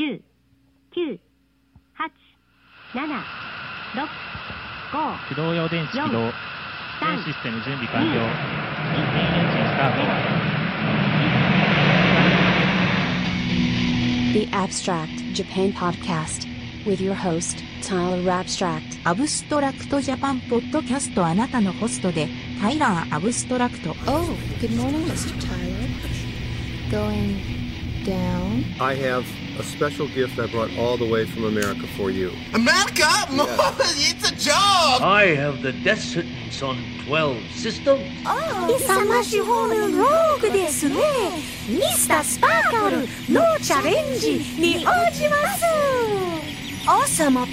10、9、8、7、6、5、駆動用電池起動4全システム準備完了インテンエンジンスタート The Abstract Japan Podcast with your host, Tyler Abstract. アブストラクトジャパンポッドキャストあなたのホストでタイラー・アブストラクト Oh, good morning, Mr. Tyler. Going down? I have a special gift I brought all the way from America for you. America? it's a job! I have the death sentence on 12 systems. 勇ましほるローグですねミスタースパーカルノーチャレンジに応じます王様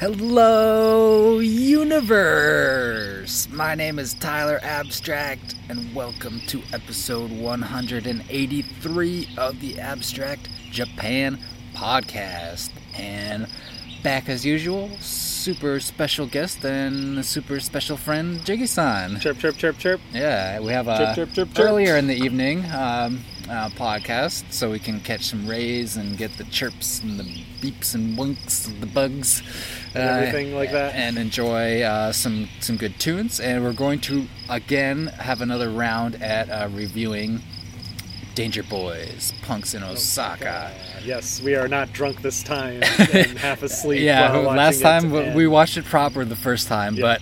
Hello, universe! My name is Tyler Abstract, and welcome to episode 183 of the Abstract Japan podcast. And back as usual, super special guest and super special friend, Jiggy-san. Chirp, chirp, chirp, chirp. Yeah, we have a Chirp, chirp, chirp, chirp. earlier in the evening um, uh, podcast, so we can catch some rays and get the chirps and the beeps and winks and the bugs, And everything like that. and enjoy uh, some some good tunes. And we're going to again have another round at uh, reviewing Danger Boys, Punks in Osaka. Uh, yes, we are not drunk this time and half asleep. yeah, last time it, we watched it proper the first time, Yeah. but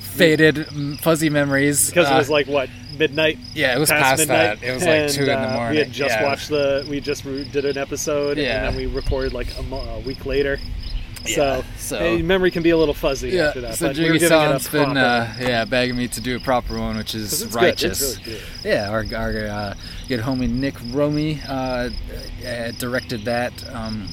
faded fuzzy memories because it uh, was like what midnight. yeah, it was past, midnight. that. It was like and, two in the uh, morning. We had just yeah. watched the. We just re- did an episode, Yeah. and then we recorded like a, mo- a week later. Yeah, So, so- eh, memory can be a little fuzzy Yeah, after that. so Jiggy giving it a San's been uh, yeah begging me to do a proper one, which is it's righteous. Good. It's really good. Yeah, our, our uh, good homie Nick Romy uh, uh, directed that. Um,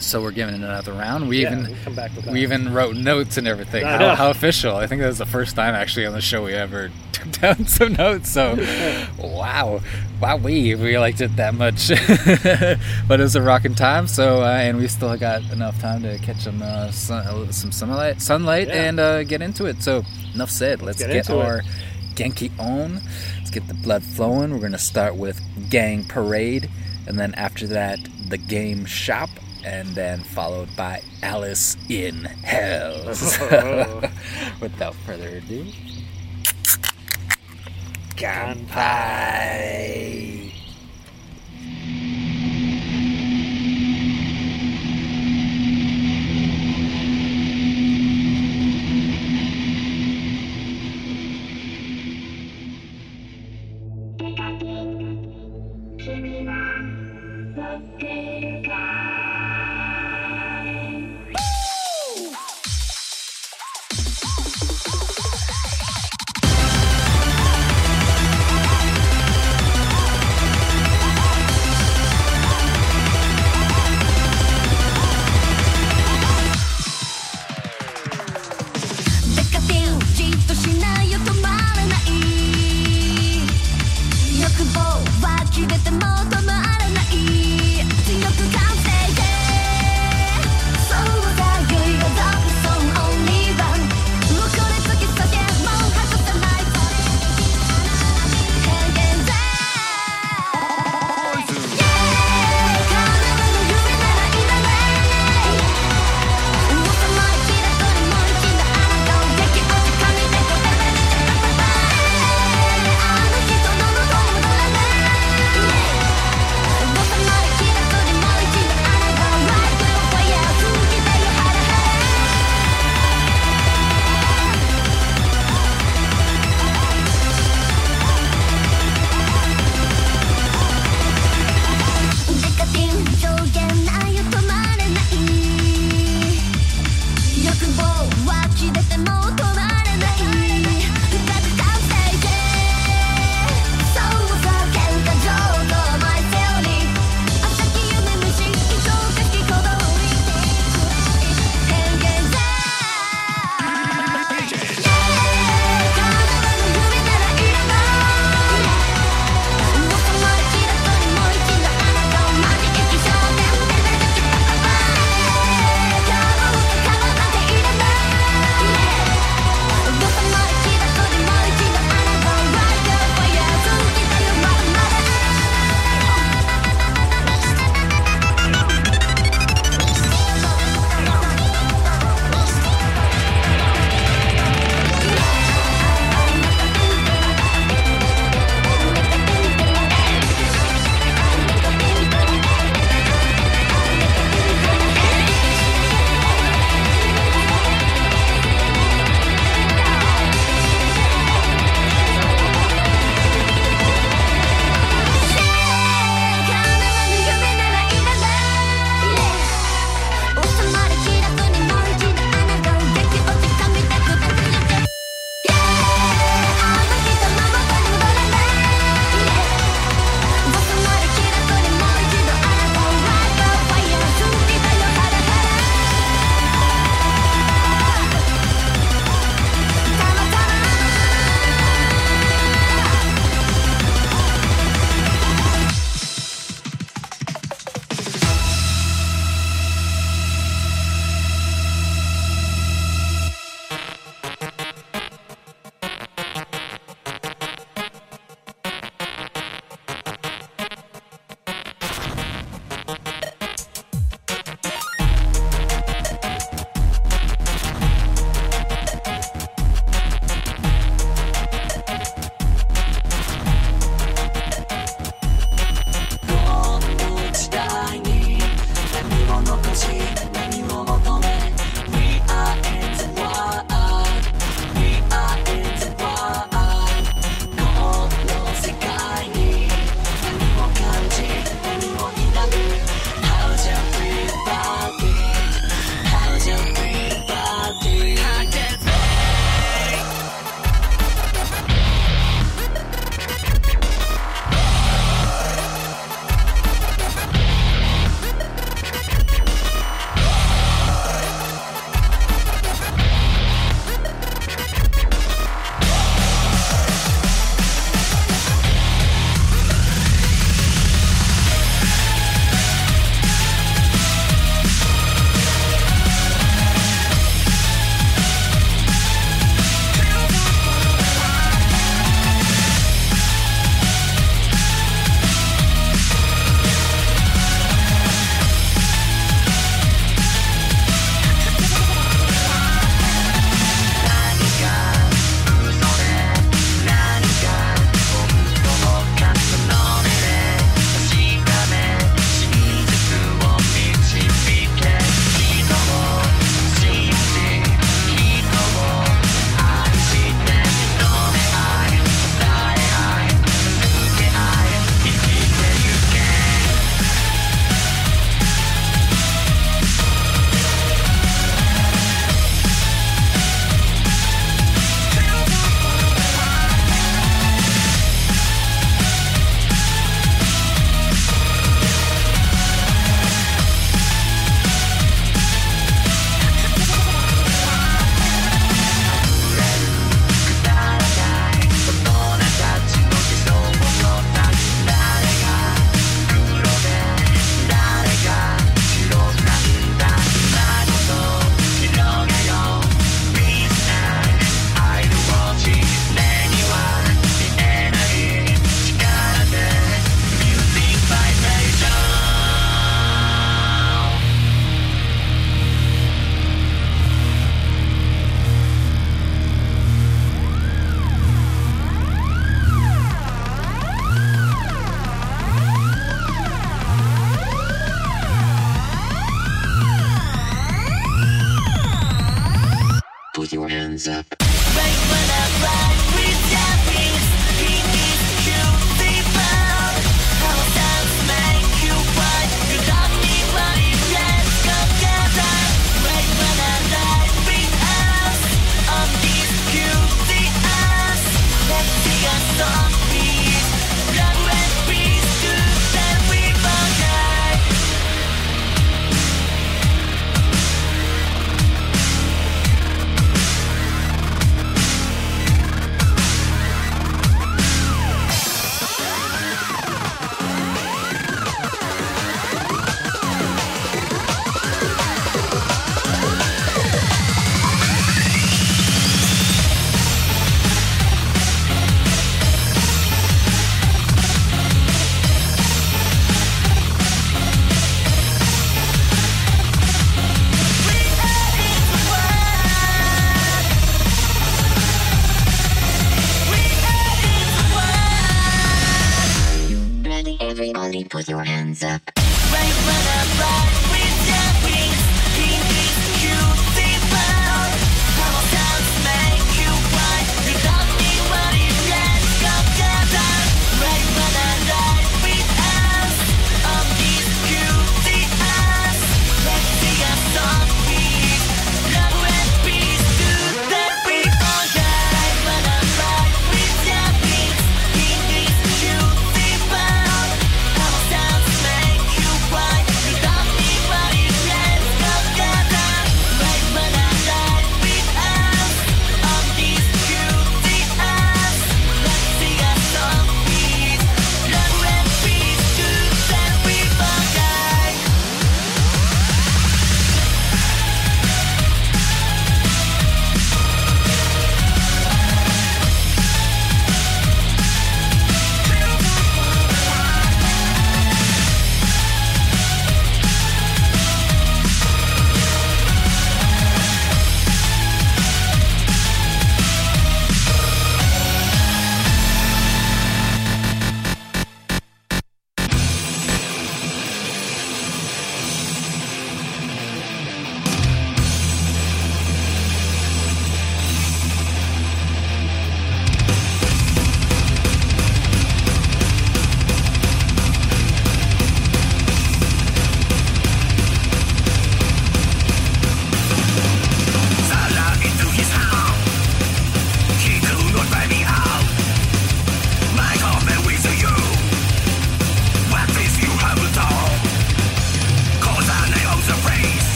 so we're giving it another round. We Yeah, even we'll come back with that. we even wrote notes and everything. How, how official! I think that was the first time actually on the show we ever took down some notes. So wow, wow, we we liked it that much. but it was a rocking time. So uh, and we still got enough time to catch some uh, sun, some sunlight, sunlight, Yeah. and uh, get into it. So enough said. Let's, get get, into it. our Genki on. Let's get the blood flowing. We're gonna start with Gang Parade, and then after that, the Game Shop, and then followed by Alice in Hell. So, oh. without further ado, Kanpai.「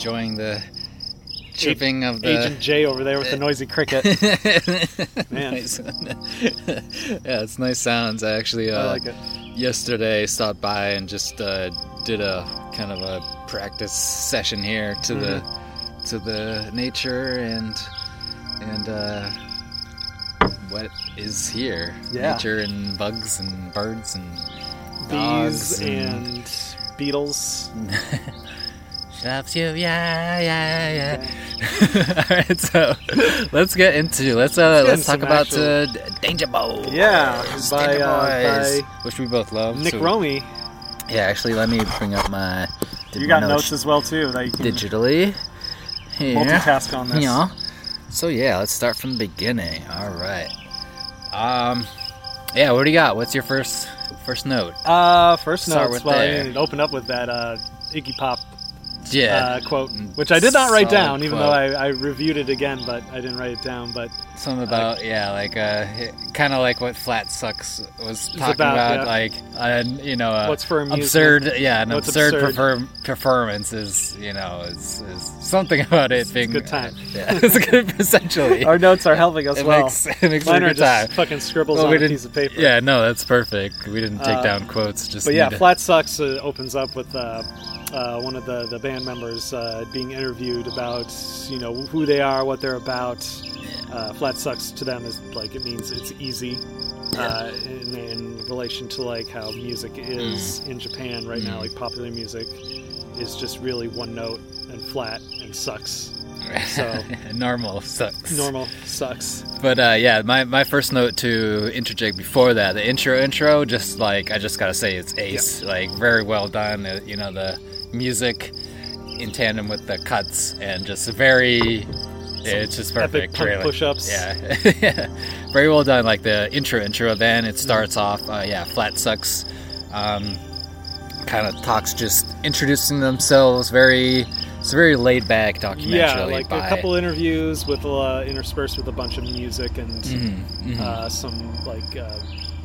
enjoying the chirping of the Agent J over there with the noisy cricket. Man. Yeah, it's nice sounds. I actually uh, I like yesterday stopped by and just uh, did a kind of a practice session here to the Mm-hmm. to the nature and and uh, what is here. Yeah. Nature and bugs and birds and Bees and beetles. Loves you, yeah, yeah, yeah. All right, so let's get into let's uh Let's let's, talk about some uh, Danger Boys. Yeah, by, Danger uh, by which we both love. Nick so- Romy. Yeah, actually, let me bring up my. You got notes as well too that you can digitally. Here. multitask on this. Yeah. So yeah, let's start from the beginning. All right. Um, yeah. What do you got? What's your first first note? Uh, first note. Well, I mean, it opened up with that uh, Iggy Pop Yeah. uh, quote, which I did not write Solid down, even quote. though I, I reviewed it again, but I didn't write it down. But Something about yeah, like uh, kind of like what Flat Sucks was talking about, about, yeah. like uh, you know, uh, What's for absurd, yeah, an What's absurd, absurd? Perform- performance is you know is, is something about it it's being good time. uh, yeah, it's good essentially. our notes are helping us it well. makes, it makes Mine a are good just time. fucking scribbles Well, on a piece of paper. Yeah, no, that's perfect. We didn't take Uh, down quotes. Just but yeah, Flat Sucks uh, opens up with uh, one of the, the band members uh, being interviewed about you know who they are, what they're about. Uh, Flat Sucks to them is like it means it's easy. Uh, in, in relation to like how music is in Japan right now, Mm. like popular music is just really one note and flat and sucks. So normal sucks. normal sucks. But uh, yeah, my, my first note to interject before that, the intro intro, just like I just gotta say it's ace, like very well done. Uh, you know the music in tandem with the cuts and just very, it's just epic punk really. push-ups. Yeah, yeah, very well done. Like the intro intro, then it starts off. Uh, yeah, flat sucks. Um, kind of talks just introducing themselves. Very, it's a very laid back documentary. Yeah, like by, a couple interviews with uh, interspersed with a bunch of music and Mhm, mhm. Uh, some like uh,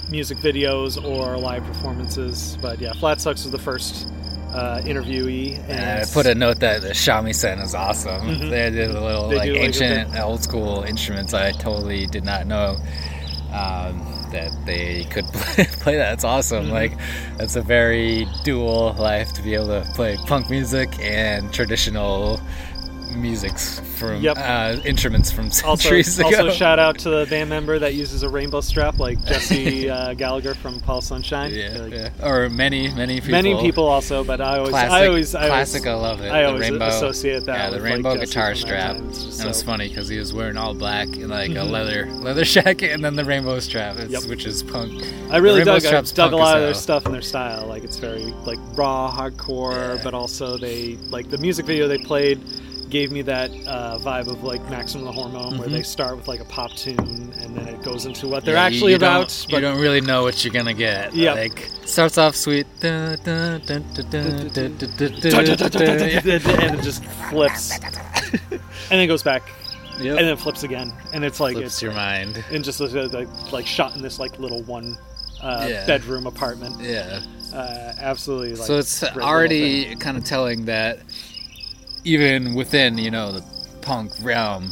music videos or live performances. But yeah, Flat Sucks was the first uh, interviewee. And I put a note that the shamisen is awesome. Mhm. They did a little They like do, like, ancient, old school instruments. I totally did not know um, that they could play, play that. It's awesome. Mhm. Like that's a very dual life to be able to play punk music and traditional musics from Yep. uh, instruments from also, centuries ago. also shout out to the band member that uses a rainbow strap, like Jesse uh, Gallagher from Paul Sunshine. yeah, Like, yeah. Or many, many people. Many people also, but I always, Classic, I always, I classic. always, I love it. I the always rainbow, associate that Yeah, the like, rainbow Jesse guitar from strap. It's just And it's funny because he was wearing all black and like a Mhm. leather leather jacket, and then the rainbow strap, it's, Yep. which is punk. I really dug, I dug a lot of their stuff and their style. Like it's very like raw, hardcore, Yeah. but also they like the music video they played gave me that uh, vibe of like Maximum Hormone, mm-hmm. where they start with like a pop tune and then it goes into what they're yeah, actually you, you about. but you don't really know what you're gonna get. Yeah, like starts off sweet, and it just flips, and then goes back. Yep. And then flips again, and it's like flips it's your mind, and just like, like shot in this like little one uh, yeah. bedroom apartment. Yeah, uh, absolutely. Like, so it's already kind of telling that even within you know the punk realm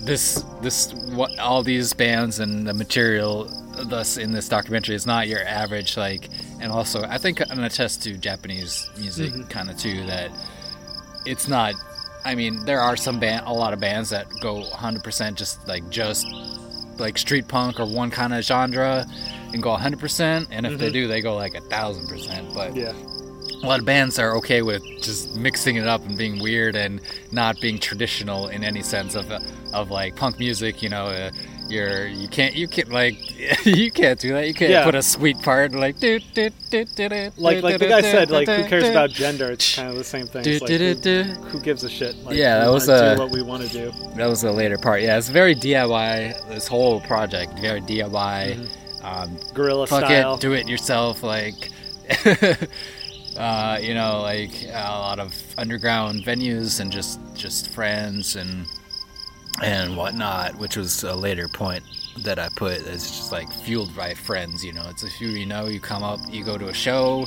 this this what all these bands and the material thus in this documentary is not your average like and also i think and attest to test to japanese music Mhm. kind of too that it's not i mean there are some band a lot of bands that go 100% just like just like street punk or one kind of genre and go 100% and if they Mhm. do they go like a thousand percent but Yeah. A lot of bands are okay with just mixing it up and being weird and not being traditional in any sense of of like punk music. You know, uh, you're you can't you can't like you can't do that. You can't Yeah. put a sweet part like do, do, do, do, do, like like the guy said, like who cares about gender? It's kind of the same thing. It's like, who, who gives a shit? Like, Yeah, that was a- do what we want to do. That was the later part. Yeah, it's very DIY. This whole project, very DIY. Um, Guerrilla fuck style. it, do it yourself. Like, uh, you know, like a lot of underground venues and just just friends and and whatnot. Which was a later point that I put. It's just like fueled by friends. You know, it's if you you know you come up, you go to a show,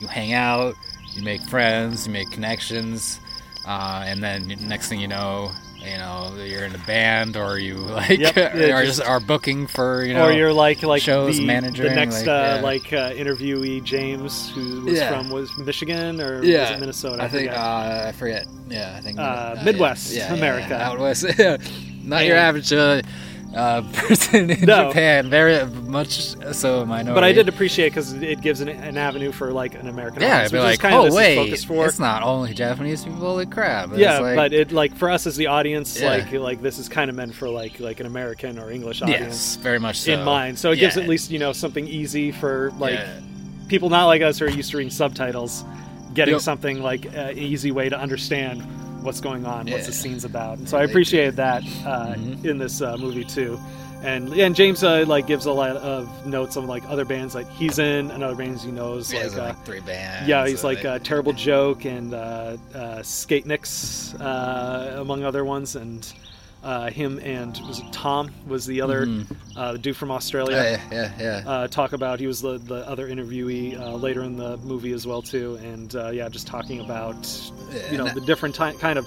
you hang out, you make friends, you make connections, uh, and then next thing you know, you know you're in a band or you like Yep, are, just, are booking for you know or you're like like shows the, managing the next like, uh, yeah. like uh, interviewee James who was Yeah. from was Michigan or was yeah it Minnesota? I think uh, I forget yeah I think Uh, Midwest yeah, yeah, America. out west yeah not your average uh, uh, person in No. Japan very much so a minority but I did appreciate because it gives an, an avenue for like an American yeah audience, I'd be which is like kind of oh is wait for. it's not only Japanese people holy crap It's yeah, like- but it like for us as the audience, Yeah. like like this is kind of meant for like like an American or English audience yes very much so in mind. So it gives Yeah. at least you know something easy for like Yeah. people not like us who are used to reading subtitles, getting Yep. something like an easy way to understand what's going on, what's the scene's about. And so I appreciated that uh, Mhm. in this uh, movie too. And and James uh, like gives a lot of notes on like other bands like he's in and other bands he knows Yeah, like, uh, like three bands yeah he's like uh, Terrible Joke and uh, uh, Skate Nicks uh, among other ones and uh, him and was it Tom was the other Mhm. uh, the dude from Australia yeah yeah yeah uh, talk about. He was the, the other interviewee uh, later in the movie as well too, and uh, yeah, just talking about you know the different ty- kind of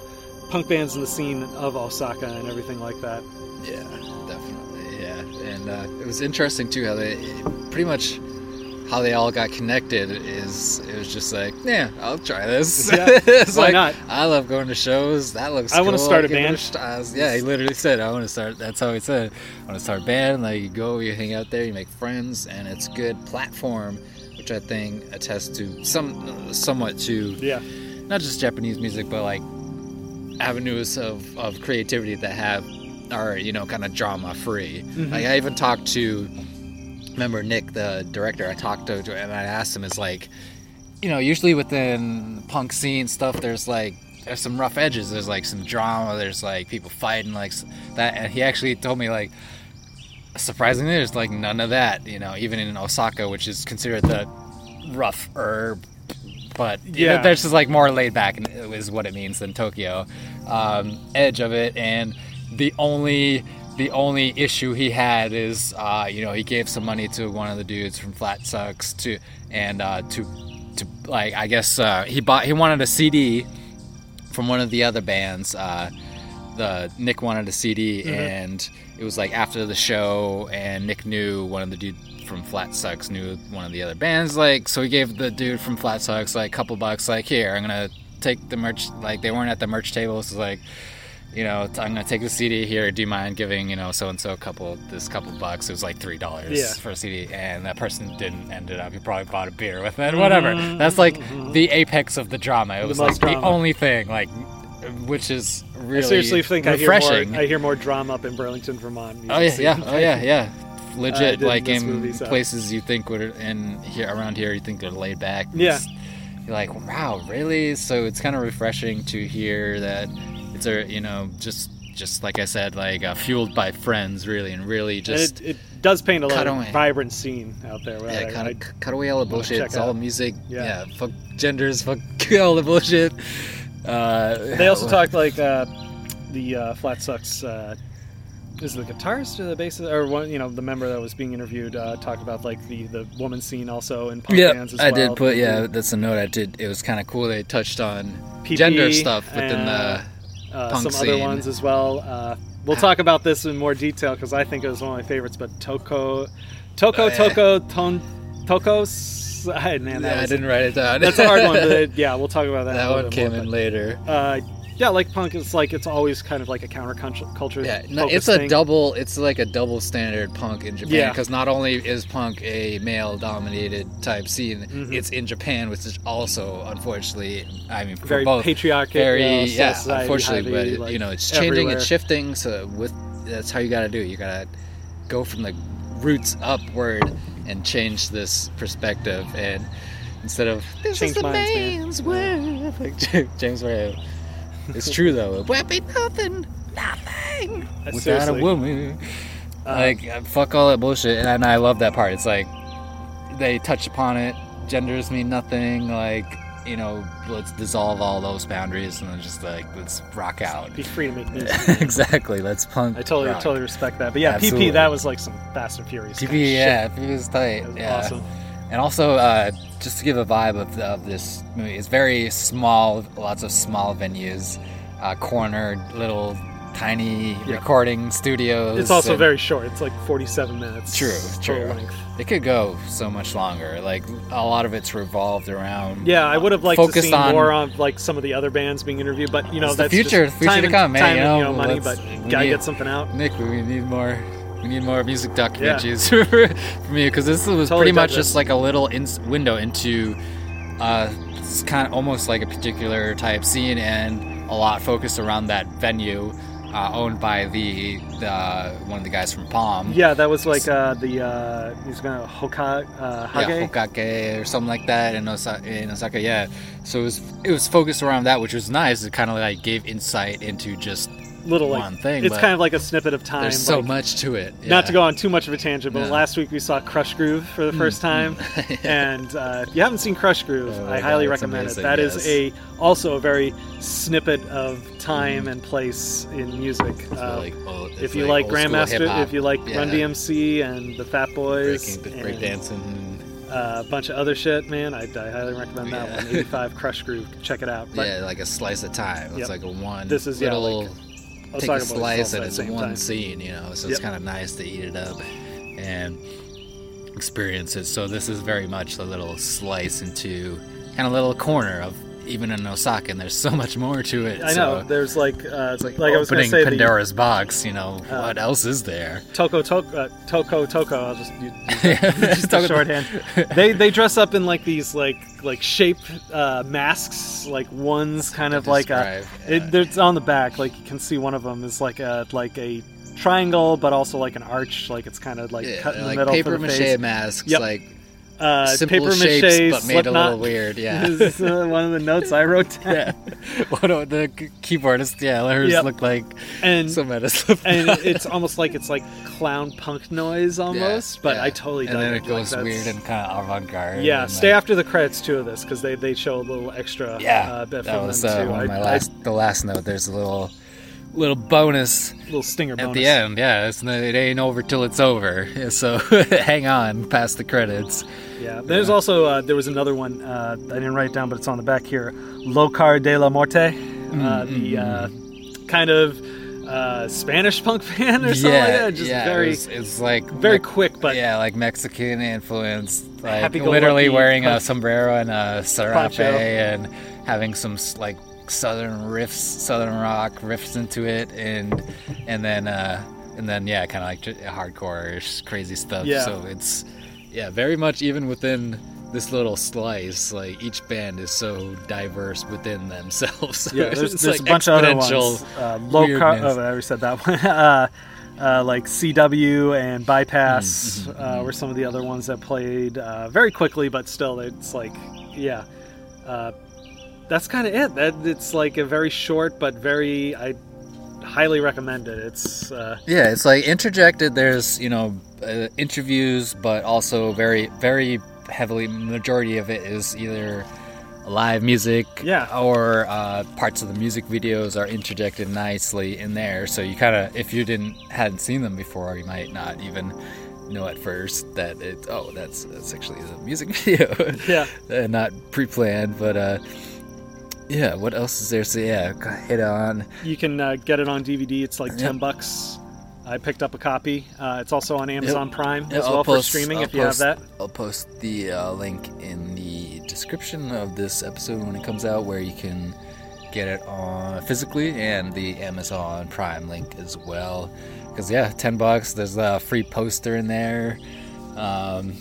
punk bands in the scene of Osaka and everything like that. Yeah, definitely. Yeah, and uh, it was interesting too how they pretty much how they all got connected is it was just like yeah I'll try this. Yeah, it's why like, not? I love going to shows. That looks. I wanna start I'll a band. was- yeah, he literally said I want to start. That's how he said. I want to start a band. Like you go, you hang out there, you make friends, and it's good platform, which I think attests to some somewhat to Yeah, not just Japanese music, but like avenues of, of creativity that have are you know kind of drama free. Mhm. Like I even talked to remember Nick, the director. I talked to and I asked him is like, you know, usually within punk scene stuff, there's like there's some rough edges. There's like some drama. There's like people fighting like that. And he actually told me like surprisingly, there's like none of that. You know, even in Osaka, which is considered the rough herb, but Yeah. yeah, there's just like more laid back is what it means than Tokyo um, edge of it. And the only the only issue he had is uh, you know he gave some money to one of the dudes from Flat Sucks to and uh, to to like I guess uh, he bought he wanted a CD from one of the other bands. Uh, the Nick wanted a CD, Mhm. and it was like after the show, and Nick knew one of the dude from Flat Sucks knew one of the other bands. Like, so he gave the dude from Flat Sucks like a couple bucks. Like, here, I'm gonna take the merch. Like, they weren't at the merch table, so like. You know, I'm gonna take the CD here. Do you mind giving you know so and so a couple this couple bucks? It was like three dollars Yeah. for a CD, and that person didn't end it up. He probably bought a beer with it. Whatever. Mm-hmm, That's like mm-hmm. the apex of the drama. It The was like the only thing, like, which is really I seriously think I hear refreshing. more. I hear more drama up in Burlington, Vermont. Oh yeah, yeah, oh yeah, yeah. Legit, like in movie, so- places you think would in here around here you think they're laid back. Yeah. You're like, wow, really? So it's kind of refreshing to hear that it's a you know just just like I said, like uh, fueled by friends, really, and really And just it, it does paint a cut lot away. of vibrant scene out there. yeah, I- kind I- of cut away all the bullshit. It's all out. music. Yeah. Yeah. fuck genders, fuck all the bullshit. Uh, They also talked like uh, the uh, Flat Sucks. Uh, is the guitarist or the bassist or one? You know, the member that was being interviewed uh, talked about like the the woman scene also in punk Yeah, bands as I well. did put. Yeah, that's a note I did. It was kind of cool. They touched on PP gender stuff within and, the uh, some other ones as well. Uh, we'll talk about this in more detail because I think it was one of my favorites. But Toko, Toko, Oh. Toko, Ton, Tokos. I, man, that Yeah, I didn't write it down. That's a hard one. But yeah, we'll talk about that. that one came more, in but, later. Uh, yeah, like punk is like it's always kind of like a counterculture. Yeah, no, it's a thing. double. It's like a double standard punk in Japan Yeah. because not only is punk a male-dominated type scene, Mhm. it's in Japan, which is also unfortunately, I mean, Very both patriarchal, Very uh, yeah, unfortunately, heavy, but like, you know, it's changing, everywhere. it's shifting. So with that's how you got to do. it. You got to go from the roots upward and change this perspective and. Instead of this Change is the minds, man's world, like James Ray. It's true though. It would be nothing, nothing without a woman. Uh, like uh, fuck all that bullshit, and, and I love that part. It's like they touch upon it. Genders mean nothing. Like you know, let's dissolve all those boundaries and then just like let's rock out. Be free to make music. exactly. Let's punk. I totally, rock. totally respect that. But yeah, Absolutely. PP, that was like some Fast and Furious. kind of PP, shit. yeah, PP was tight. That was yeah. awesome. And also uh, just to give a vibe of, of this movie, it's very small, lots of small venues, uh, cornered little tiny Yeah. recording studios. It's also and- very short. It's like 47 minutes. True, true. length. It could go so much longer. Like a lot of it's revolved around. Yeah, I would have liked to Focused see on- more on like some of the other bands being interviewed, but you know It's the that's future- just future time to and, come, man, time you and, know, money, but gotta need- get something out. Nick, we need more. We need more music documentaries Yeah. for me because this was Totally pretty much just like a little ins window into, uh, it's kind of almost like a particular type scene and a lot focused around that venue, uh, owned by the the one of the guys from Palm. Yeah, that was like uh, the uh, he's gonna Hoka uh, Hage. Yeah, Hokage or something like that in Osaka, in Osaka. Yeah, so it was it was focused around that, which was nice. It kind of like gave insight into just little like one thing. it's kind of like a snippet of time. there's so like- much to it. Not to go on too much of a tangent, but Yeah. last week we saw Krush Groove for the first time, and uh, if you haven't seen Krush Groove, Oh I highly God, recommend amazing, it. That is yes. a also a very snippet of time and place in music. Uh, like old- if you like like, old school Grandmaster, if you like Run Yeah. DMC and the Fat Boys, breaking, and, breakdancing. uh, a bunch of other shit, man, I, I highly recommend that Yeah. one. 85 Krush Groove, check it out. But yeah, like a slice of time. It's Yep. like a one. This is, yeah, little. like take a slice at it's the same one time. scene, you know. So Yep. it's kind of nice to eat it up and experience it. So this is very much a little slice into kind of a little corner of even in Osaka, and there's so much more to it. I so know there's like uh, it's like, like I was gonna opening say the- Pandora's box. You know, Uh, what else is there? Toko Toko uh, Toko Toko. I'll just use, just the shorthand. They they dress up in like these like like shape uh, masks, like one's kind of like a. describe, It, it's on the back. Like you can see one of them is like a like a triangle, but also like an arch. Like it's kind of like Yeah, cut in the like middle paper for the mache face. masks, Yep. like uh, simple paper shapes, but made a little weird. Yeah. this is uh, one of the notes I wrote down. yeah. One of the keyboardist, yeah, hers Yep. looked like And some and it's almost like it's like clown punk noise almost, but I totally and then it. it goes that's- weird and kind of avant-garde. Yeah, stay like, after the credits too of this because they, they show a little extra Yeah, uh, bit that was uh, too. one of I- my I- last. the last note. There's a little, little bonus little stinger at bonus. the end. Yeah, it ain't over till it's over. So hang on past the credits. Yeah, there's also uh, there was another one uh, I didn't write down, but it's on the back here. Locar de la Morte, Mm, uh, the uh, kind of uh, Spanish punk band or something yeah, like that. Just yeah, very It's, it's like very Mex- quick, but yeah, like Mexican influence. Like literally wearing a sombrero and a serape and having some like southern riffs, southern rock riffs into it, and and then uh, and then yeah, kind of like j- hardcore crazy stuff. Yeah. So it's yeah, very much even within this little slice, like each band is so diverse within themselves. Yeah, there's, there's like a bunch of other ones. Uh, low car. Oh, I already said that one. uh, uh, like CW and Bypass Mm-hmm, uh, were some of the other ones that played uh, very quickly, but still, it's like, yeah, uh, that's kind of it. That it's like a very short but very. I highly recommend it. It's uh, Yeah, it's like interjected. There's you know uh, interviews, but also very very heavily majority of it is either live music, Yeah. or uh, parts of the music videos are interjected nicely in there. So you kind of, if you didn't hadn't seen them before, you might not even know at first that it. Oh, that's that's actually a music video. Yeah. uh, not pre-planned, but uh, yeah. What else is there? So yeah, hit on. you can uh, get it on DVD. It's like Yep. ten bucks. I picked up a copy. Uh, it's also on Amazon Prime Yeah, as I'll well post- for streaming I'll if you have that. I'll post the uh, link in the description of this episode when it comes out, where you can get it on physically and the Amazon Prime link as well. Because yeah, ten bucks. There's a free poster in there. Um,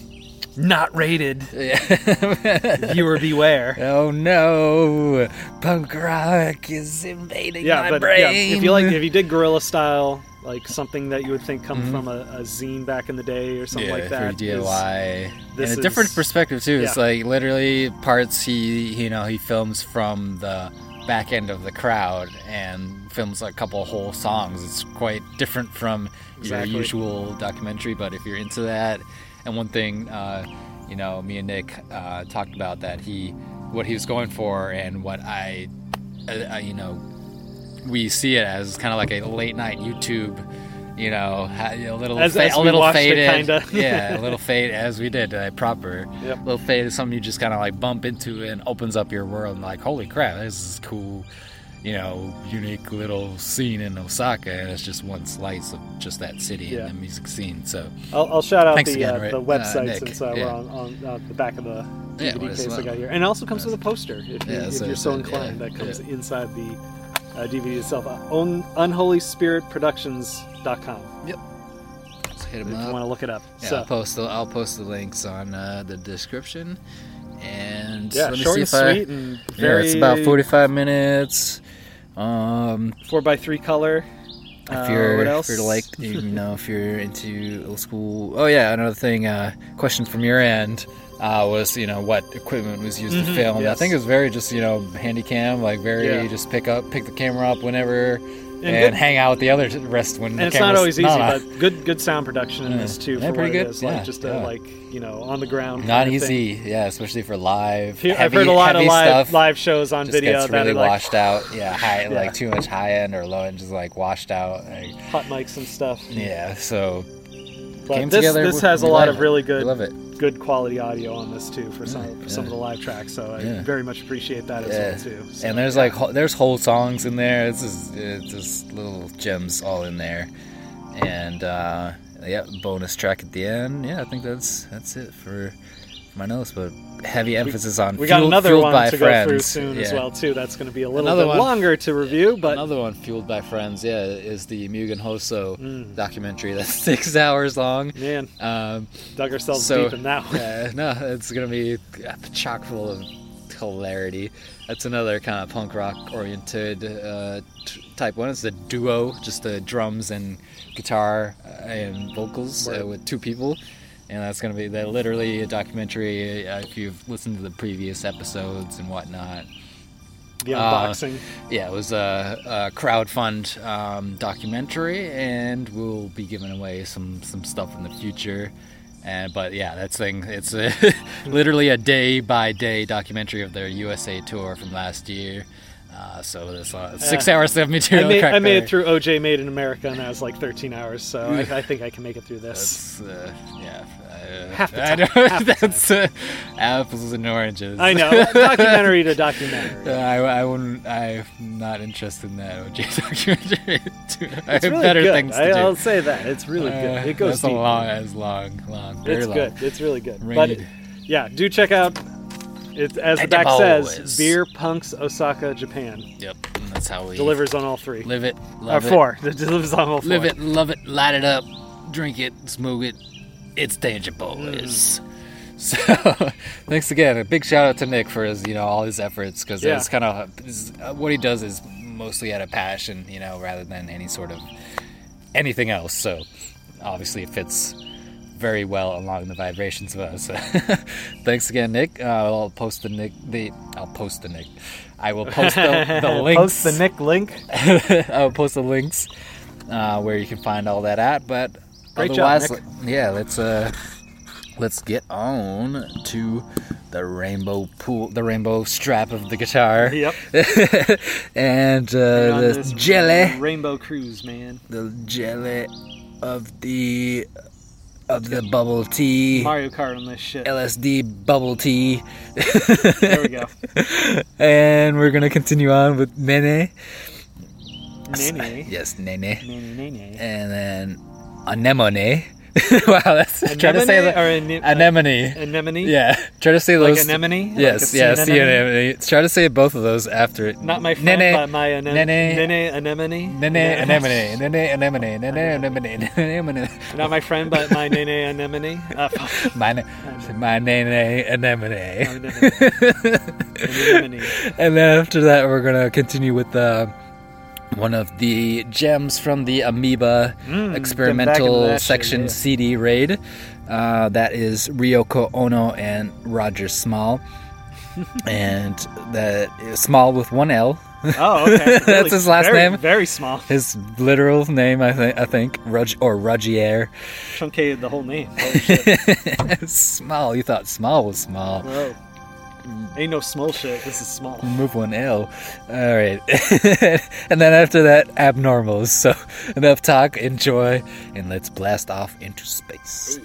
Not rated. yeah. Viewer beware. oh no, punk rock is invading yeah, my but brain. yeah, if you like, if you did guerrilla style, like something that you would think come Mhm. from a, a zine back in the day or something yeah, like that. is- DIY. this and a different perspective too. It's like literally parts he you know he films from the back end of the crowd and films a couple whole songs. It's quite different from Exactly. your usual documentary. But if you're into that, and one thing uh, you know, me and Nick uh, talked about that he what he was going for and what I, uh, uh, you know, we see it as kind of like a late night YouTube you know, ha- a little As- fa- as a little faded. yeah, a little fade as we did, uh, proper. Yep. little fade is something you just kind of like bump into and opens up your world. And like, holy crap, this is cool. You know, unique little scene in Osaka, and it's just one slice of just that city Yeah. and the music scene. So, I'll, I'll shout out Thanks the again, uh, Rick- the uh, website Nick. since uh, Yeah. we're on, on uh, the back of the DVD is case I got here, and it also comes with a poster if, you, Yeah, if so you're so inclined. yeah, that comes yeah. inside the uh, DVD itself. Uh, un- unholyspiritproductions.com let's hit if them you want to look it up. Yeah, so I'll post the I'll post the links on uh, the description. And yeah, let me short see and if I- sweet and yeah, very it's about 45 minutes. Um, four by three color. if Uh, you're what if you're like you know if you're into old school. Oh yeah, another thing. Uh, question from your end. Uh, was you know what equipment was used Mhm, to film? I think it was very just you know handy cam, like very Yeah. just pick up pick the camera up whenever and, good- hang out with the other rest when and the it's not always easy, but good good sound production in Yeah. this too Yeah, for pretty good. is. Like Yeah, just a, like you know on the ground. not of thing. easy. Yeah, especially for live. Here- I've heard a lot of live stuff. live shows on just video gets that really are like washed out. Yeah, high, Yeah. like too much high end or low end, just like washed out. Like, hot mics and stuff. yeah, so But came this together. this has a lot of really good love it. Good quality audio on this too for some Yeah, for some of the live tracks. So I Yeah. very much appreciate that as well too. So, and there's like whole- there's whole songs in there. It's just, it's just little gems all in there, and uh, yeah, bonus track at the end. Yeah, I think that's that's it for my nose, But heavy emphasis on we got another fueled one by to friends. go through soon as Yeah. well too. That's going to be a little Another bit one- longer to review, but Another one fueled by friends, yeah, is the Mugen Hoso Mm. documentary. That's six hours long. man, Um, dug ourselves so, deep in that one. uh, no, it's gonna be chock full of hilarity. That's another kind of punk rock oriented uh, t- type one. It's a duo, just the drums and guitar uh, and vocals uh, with two people. And that's gonna be they're literally a documentary. Uh, if you've listened to the previous episodes and whatnot, The uh, unboxing. yeah, it was a, a crowdfund um, documentary, and we'll be giving away some some stuff in the future. And but yeah, that's thing. It's a, literally a day by day documentary of their USA tour from last year. Uh, so there's uh, six Yeah. hours of I material. made, I made it through OJ Made in America, and that was like 13 hours. So I, I think I can make it through this. That's uh, yeah. Uh, Half the I time, half the that's uh, apples and oranges. I know, documentary to documentary. Uh, I, I wouldn't. I'm not interested in that OJ documentary. I It's have really better good. things to I, do. I'll say that it's really Uh, good. It goes that's a deep. long, it's long, long, very It's long. good. It's really good. Read. But yeah, do check out. It's as the back says. Beer Punks Osaka, Japan. Yep, and that's how we Delivers on all three. live it, Or love it, four. It delivers on all four. live it, love it, light it up, drink it, smoke it. It's Danger Mm. So, thanks again. A big shout out to Nick for his, you know, all his efforts because Yeah. it's kind of what he does is mostly out of passion, you know, rather than any sort of anything else. So, obviously, it fits very well along the vibrations of us. Thanks again, Nick. Uh, I'll post the Nick. The I'll post the Nick. I will post the, the links. Post the Nick link. I'll post the links uh, where you can find all that at. But Great job, otherwise, Nick. yeah, let's uh, let's get on to the rainbow pool, the rainbow strap of the guitar. Yep. and uh, the jelly, Rainbow Cruise, man. the jelly of the of the bubble tea. Mario Kart on this shit. LSD bubble tea. There we go. and we're gonna continue on with Nene. Nene. Yes, Nene. Nene, nene. And then anemone. wow, that's try to say Anemone that. or ane- anemone. Anemone? Yeah, try to say Like those. anemone? Like Yes, yeah, sea anemone? anemone. Try to say both of those after it. Not my friend, Nene, but my anem- Nene, Nene anemone. Nene, anemone, Nene, anemone, Nene, anemone, Nene, anemone. Not my friend, but my Nene anemone. Uh. My, na- my Nene, anemone. anemone. and then after that, we're gonna continue with uh, one of the gems from the Amoeba Mm, getting back into experimental section yeah. CD raid. Uh, that is Ryoko Ono and Roger Smal, and that is Smal with one L. Oh, okay. Really That's his last very- name. Very small. His literal name, I think, I think, Rug or Rogier. Truncated the whole name. Small. You thought small was small. Whoa. Mm. Ain't no small shit. This is small. Move one L. All right. and then after that, abnormals. So enough talk, enjoy, and let's blast off into space.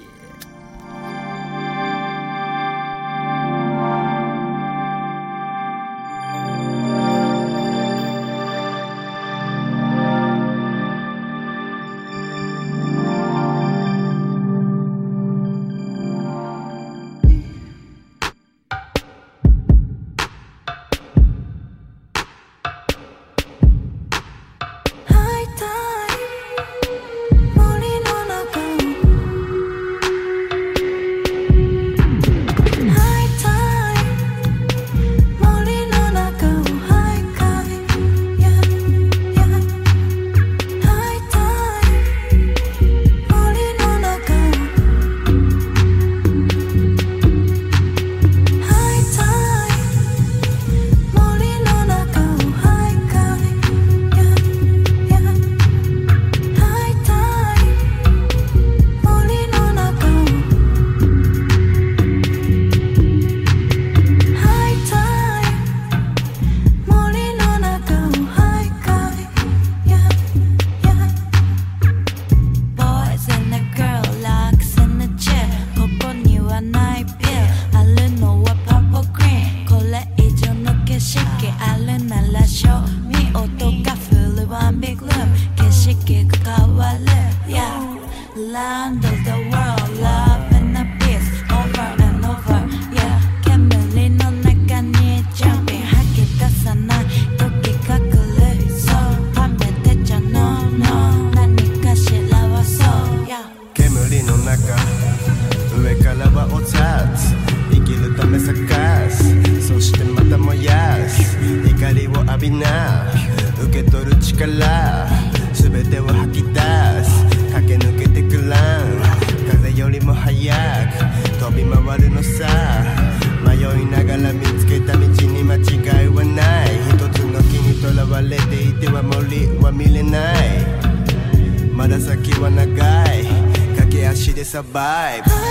The vibe.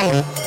Thank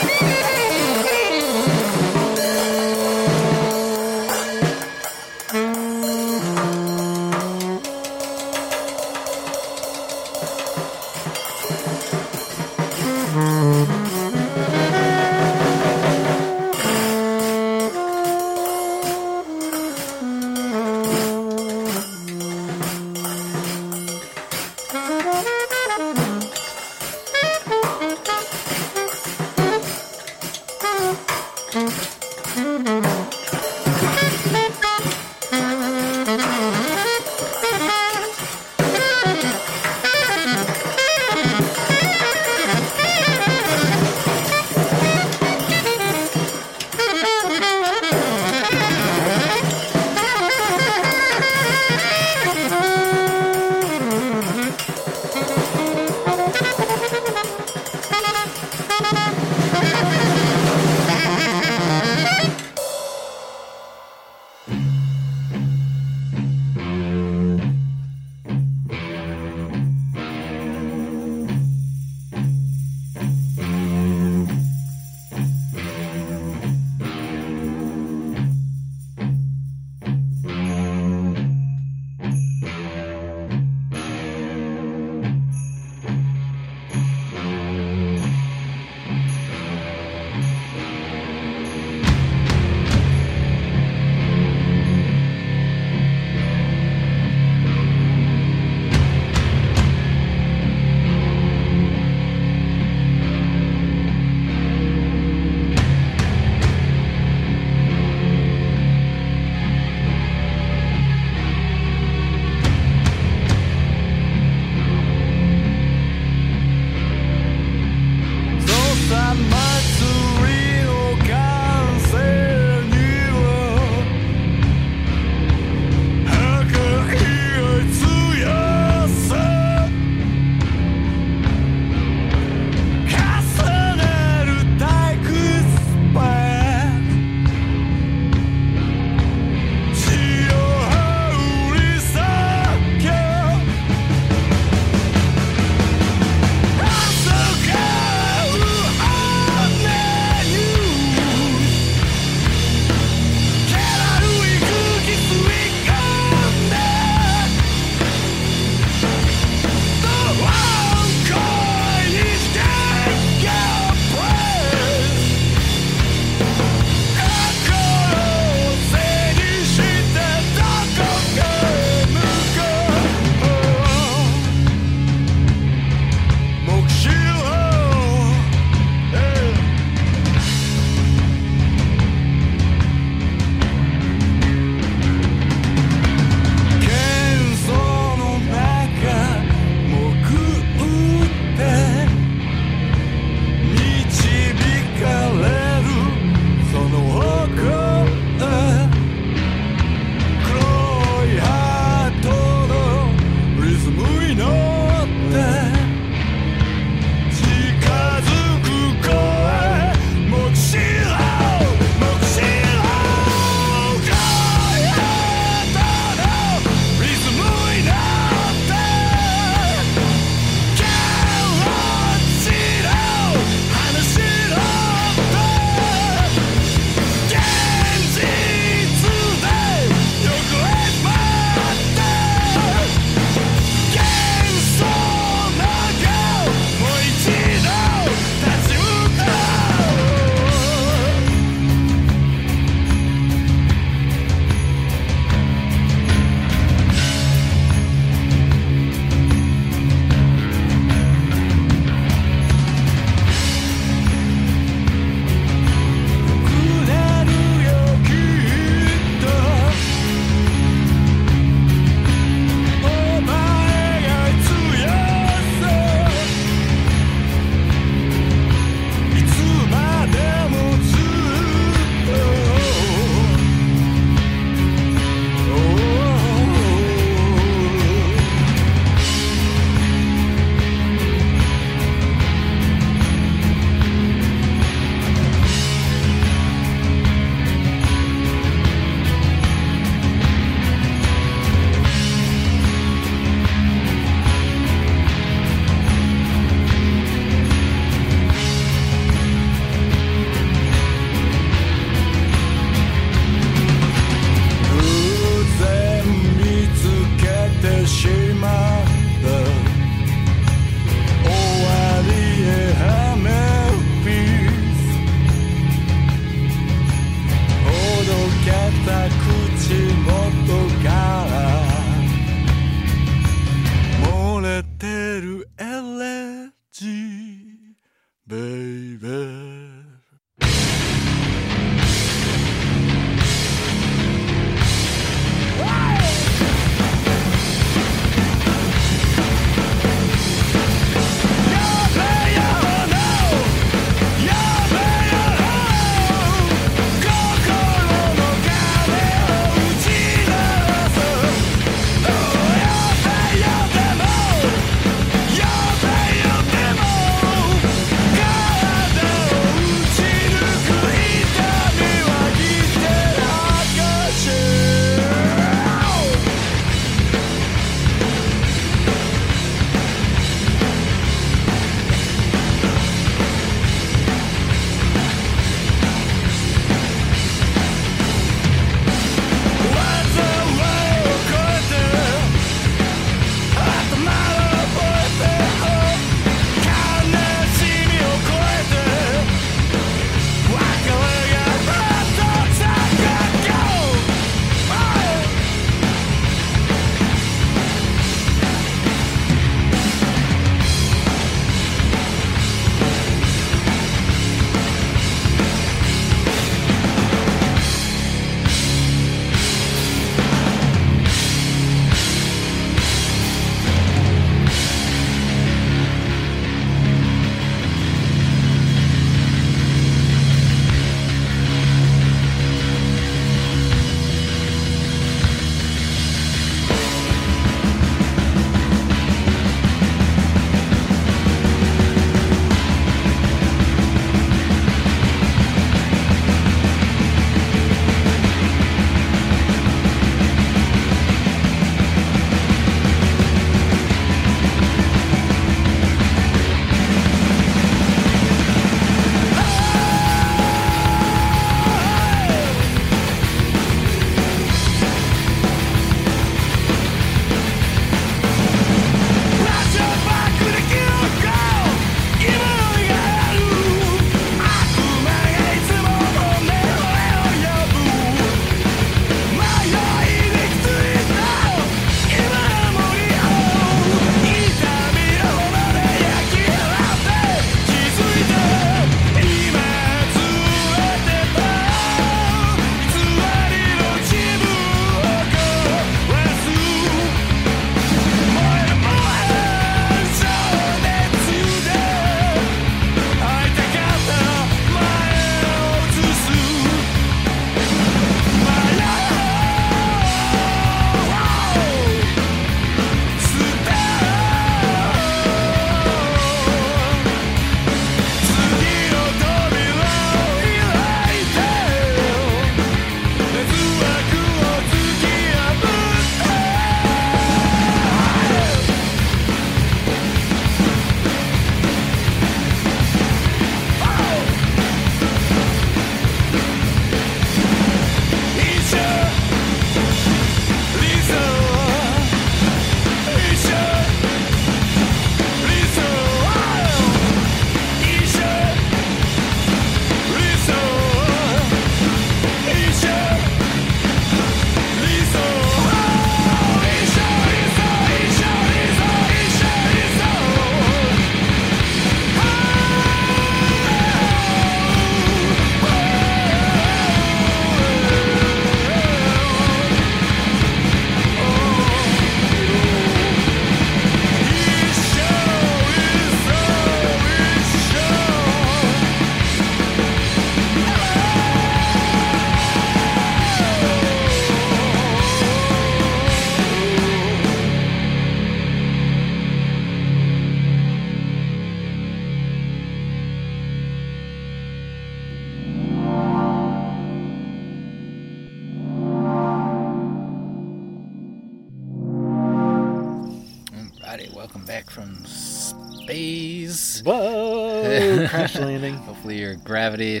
Hopefully your gravity,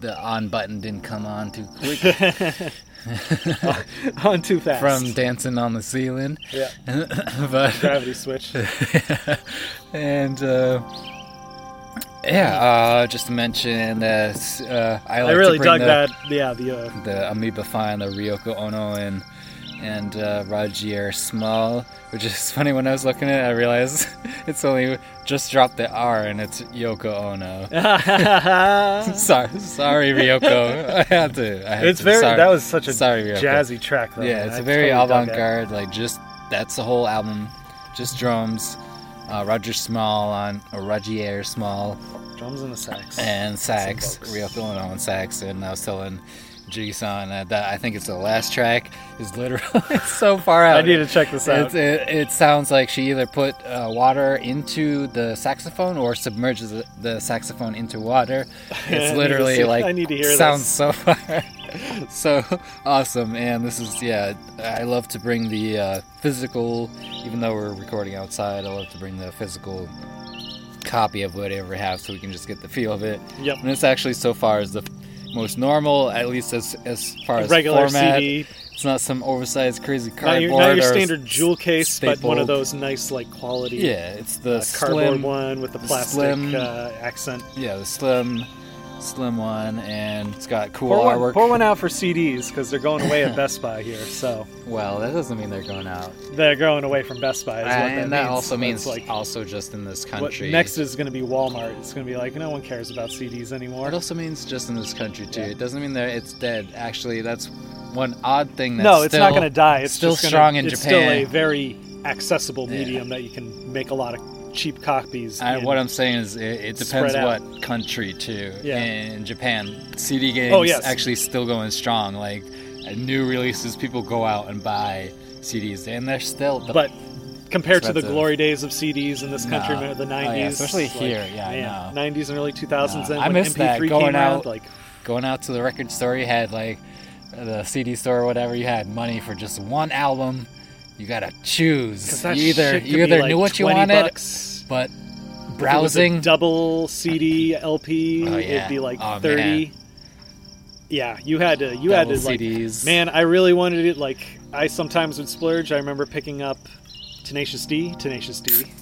the on button didn't come on too quick. On too fast. From dancing on the ceiling. Yeah. but Gravity switch. and uh, yeah, uh, just to mention that uh, I, like I really to bring dug the, that. Yeah, the uh, the Amoeba Fine, the Ryoko Ono, and and uh, Rogier Smal, which is funny. When I was looking at it, I realized it's only just dropped the R and it's Yoko Ono. sorry, sorry, Ryoko. I had to. I had it's to. very. Sorry. That was such a sorry, Ryoko. jazzy track, though. Yeah, man. it's I a very totally avant-garde. Like just that's the whole album, just drums. Uh, Roger Smal on or Rogier Smal Drums and the sax. and sax. Ryoko Ono on sax, and I was telling Jiggy-san uh, that I think it's the last track is literally so far out. I need to check this out. It's, it, it sounds like she either put uh, water into the saxophone or submerges the, saxophone into water. It's literally see- like I need to hear sounds this. so far, so awesome. And this is yeah, I love to bring the uh, physical, even though we're recording outside. I love to bring the physical copy of whatever we have so we can just get the feel of it. Yep. And it's actually so far is the most normal, at least as as far as regular format. CD. It's not some oversized crazy Not cardboard. your, not your standard jewel case, but one of those nice, like quality. Yeah, it's the uh, cardboard slim one with the the plastic slim- uh, accent. Yeah, the slim, slim one, and it's got cool Pour one, artwork. pour one out for CDs because they're going away at Best Buy here. So Well, that doesn't mean they're going out. they're going away from Best Buy. Is what that and that means. also That's means like also just in this what country. next is going to be Walmart. It's going to be like no one cares about CDs anymore. It also means just in this country too. It doesn't mean that it's dead. Actually, that's one odd thing. That's no, it's not going to die. It's still just gonna, strong in it's Japan. still a very accessible Yeah. medium that you can make a lot of cheap copies. I, what I'm saying is, it, it depends out. what country too. Yeah. In Japan, CD games Oh, yes. actually still going strong. Like new releases, people go out and buy CDs, and they're still. The, but compared to the glory days of CDs in this country, No. the Oh, 90s, yeah, especially like, here, yeah, I man, know. 90s and early 2000s. No, Then I MP3 that came going around, out, like going out to the record store. You had like the CD store or whatever. You had money for just one album. You gotta choose. that You either shit you either like knew what you wanted, bucks. but If it was a browsing. double CD LP, Oh, it'd be like Oh, 30. man. Yeah, you had to you Double had to like CDs. man, I really wanted it like I sometimes would splurge. I remember picking up Tenacious D, Tenacious D.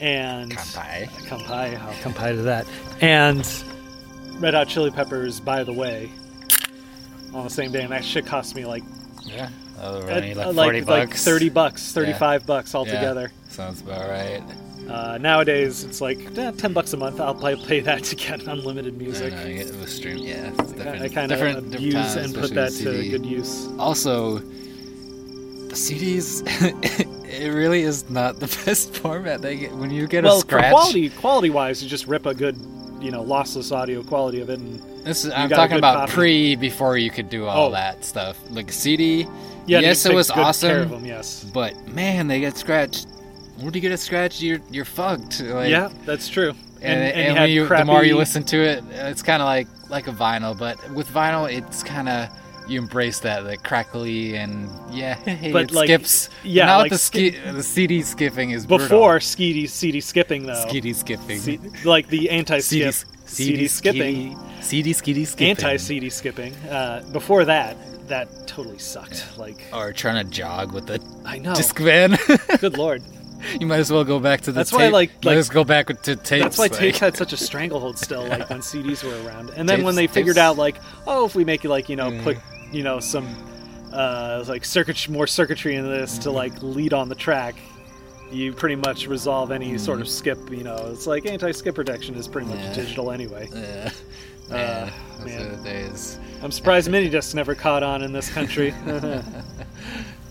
And Kampai. Kampai, I'll oh. Kampai to that. And Red Hot Chili Peppers, by the way, on the same day, and that shit cost me like Yeah, oh, uh, running like like, forty like bucks. thirty bucks, Yeah. thirty-five bucks Yeah, altogether. sounds about right. Uh, nowadays, it's like eh, ten bucks a month. I'll probably pay that to get unlimited music. I know, was stream. Yeah. I kind different, of different use times, and put that to good use. Also, the CDs, it really is not the best format. They get when you get well, a scratch. for quality, quality-wise, you just rip a good, you know, lossless audio quality of it, and This is, I'm talking about copy. pre before you could do all Oh. that stuff. Like CD, Yeah, yes, it was awesome. of 'em, yes. But man, they get scratched. When you get a scratch, you're you're fucked. Like, yeah, that's true. And, and, and, you had you, the more you listen to it, it's kind of like like a vinyl. But with vinyl, it's kind of you embrace that the crackly and yeah, But, it like, skips. yeah, now like the ski- ski, the CD skipping is before CD, CD skipping though. CD skipping. C- like the anti-skip, CD, CD, skipping, CD skipping. anti-CD skipping. Uh, before that, that totally sucked. Like or trying to jog with the I know. Discman. Good lord. you might as well go back to the That's tape. why, like- might like- as well go back to tapes. That's why like- tapes had such a stranglehold still, like when CDs were around. And then when Tapes- they figured out, like, oh, if we make it like you know, mm. put you know some uh, like circuit more circuitry in this to mm-hmm. like lead on the track, you pretty much resolve any sort of mm-hmm. skip. You know, it's like anti-skip protection is pretty much Yeah. digital anyway. Yeah. Uh, Man, man. the days. I'm surprised mini discs never caught on in this country.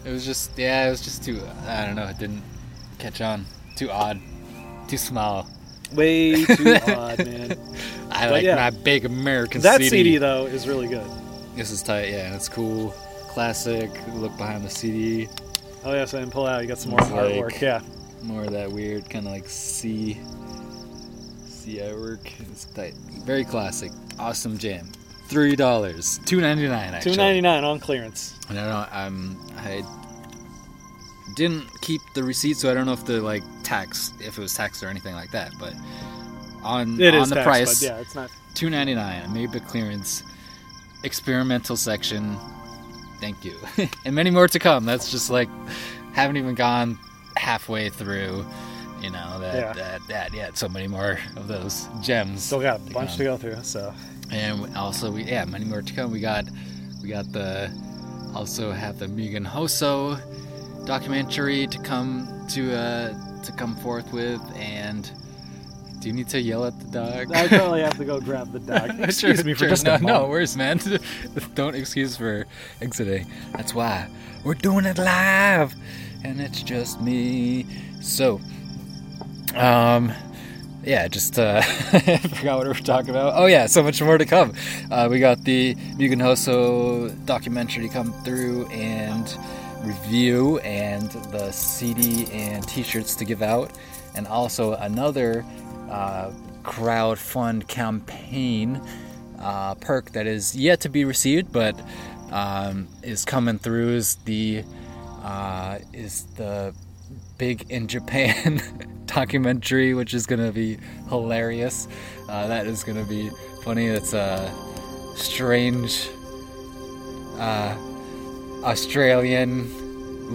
It was just yeah, it was just too. I don't know. It didn't catch on. Too odd. Too small. Way too odd, man. I But like yeah. my big American That CD. CD though is really good. This is tight. Yeah, it's cool. Classic. Look behind the CD. Oh yeah, so I didn't pull out. You got some more It's like- artwork. Yeah. More of that weird kind of like C. C artwork. It's tight. Very classic. Awesome jam. Three dollars. Two ninety nine. Two ninety nine on clearance. I don't know. I'm. I didn't keep the receipt, so I don't know if the like tax, if it was taxed or anything like that. But on It on the taxed, price, yeah, it's not. two ninety nine, maybe clearance, experimental section. Thank you, and many more to come. That's just like haven't even gone halfway through. You know that Yeah. that that yeah, so many more of those gems. Still got a to bunch come. to go through. So And also, we yeah, many more to come. We got, we got the, also have the Mugen Hoso documentary to come to uh to come forth with. And do you need to yell at the dog? I probably have to go grab the dog. Excuse Sure, me for sure. just no, a moment. no worries, man. Don't excuse for exiting. That's why we're doing it live, and it's just me. So, um, yeah, just uh, forgot what we were talking about. Oh yeah, so much more to come. Uh, we got the Mugen Hoso documentary come through and review, and the CD and T-shirts to give out, and also another uh, crowd fund campaign uh, perk that is yet to be received, but um, is coming through. Is the uh, is the big in Japan documentary, which is gonna be hilarious. Uh, that is gonna be funny. It's a strange uh, Australian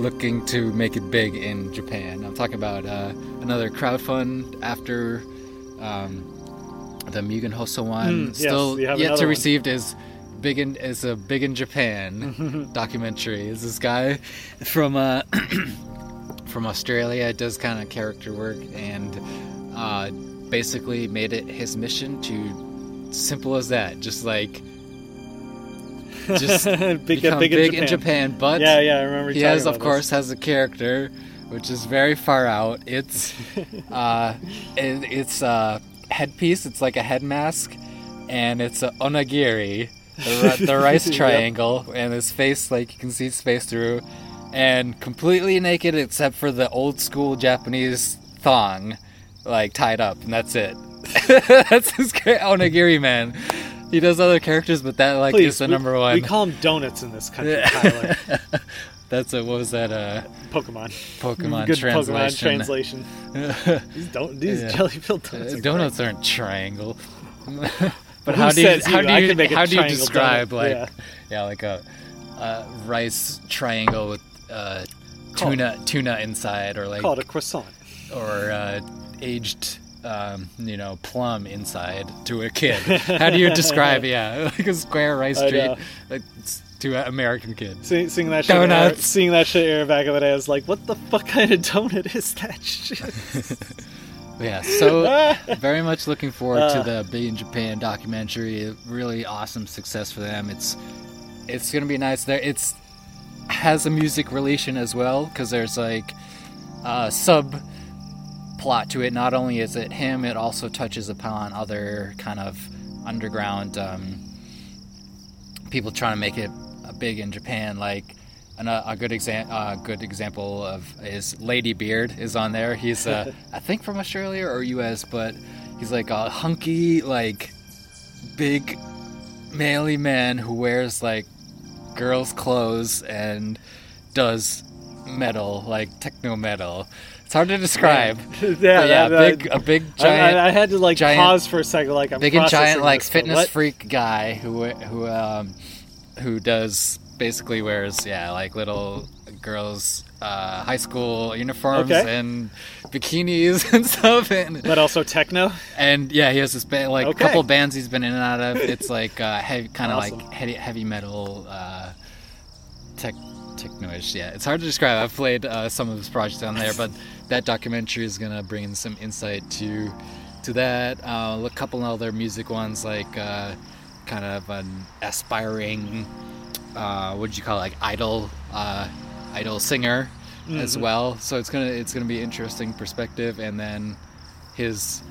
looking to make it big in Japan. I'm talking about uh, another crowdfund after um, the Mugen Hoso one. Mm, Still have yet to one. received is big in is a big in Japan documentary. Is this guy from uh, from Australia does kind of character work and uh, basically made it his mission to simple as that, just like just Big- become big big, in in Japan. Japan. But Yeah, yeah, I remember he has, of course, this. has a character which is very far out. It's uh, it, it's a headpiece. It's like a head mask, and it's a onigiri, the, the rice Yep. triangle, and his face like you can see his face through, and completely naked except for the old school Japanese thong, like tied up, and that's it. that's his onigiri man. He does other characters, but that like Please, is the we- number one. We call them donuts in this country, Tyler. That's a what was that? Uh, Pokemon. Pokemon Good translation. Pokemon translation. these don't these Yeah. jelly filled donuts. Uh, are donuts aren't triangle. but Who how do you how you? do you make how do you describe donut, like yeah. yeah. like a, a rice triangle with uh, tuna tuna inside or like Call it a croissant. or uh, aged um, you know plum inside to a kid. How do you describe yeah like a square rice I treat like, to an American kid? Seeing, seeing that shit, air, Donuts. seeing that shit air back of it, I was like, "What the fuck kind of donut is that shit?" Yeah, so very much looking forward Uh. to the Big in Japan documentary. Really awesome success for them. It's it's gonna be nice. There, it's has a music relation as well because there's like a sub plot to it. Not only is it him, it also touches upon other kind of underground um, people trying to make it big in Japan. Like an, a, a good exam, uh, good example of is Lady Beard is on there. He's uh, I think from Australia or U.S., but he's like a hunky, like big, manly man who wears like girls' clothes and does metal, like techno metal. It's hard to describe. Yeah, yeah, that- big, a big giant. I, I had to like giant- pause for a second, like I'm big and giant like fitness what- freak guy who who um who does basically wears yeah like little girls uh, high school uniforms Okay. and bikinis and stuff and but also techno? And yeah he has this band like Okay. couple bands he's been in and out of. It's like uh heavy kind of Awesome. like heavy, heavy metal uh tech techno-ish yeah. It's hard to describe. I've played uh, some of his projects on there but that documentary is gonna bring in some insight to to that. Uh, a couple other music ones like uh kind of an aspiring uh what do you call it like idol uh idol singer as Mhm. well. So it's gonna it's gonna be interesting perspective and then his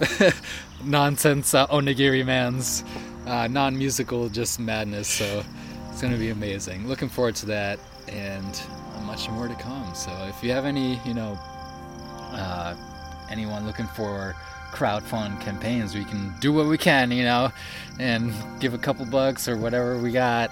nonsense uh, onigiri man's uh, non-musical just madness. So it's gonna be amazing. Looking forward to that and much more to come. So if you have any you know uh, anyone looking for crowdfund campaigns we can do what we can you know and give a couple bucks or whatever we got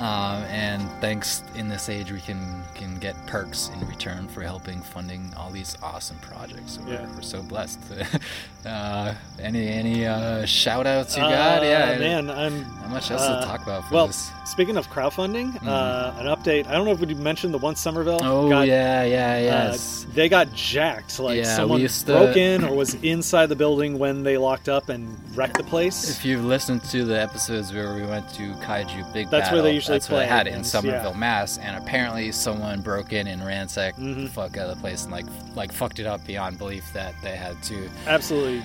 Um, and thanks in this age, we can can get perks in return for helping funding all these awesome projects. We're, Yeah. we're so blessed. uh, any any uh, shout outs you got? Uh, yeah, man, I'm. Not much else uh, to talk about for well, this. speaking of crowdfunding, uh, an update. I don't know if we mentioned the one Somerville. Oh got, yeah, yeah, uh, yes. they got jacked. Like Yeah, someone to- broke in or was inside the building when they locked up and wrecked the place. If you've listened to the episodes where we went to Kaiju Big That's where Battle, they usually that's what I had in Somerville, yeah. Mass, and apparently someone broke in and ransacked Mhm. the fuck out of the place and like like fucked it up beyond belief that they had to Absolutely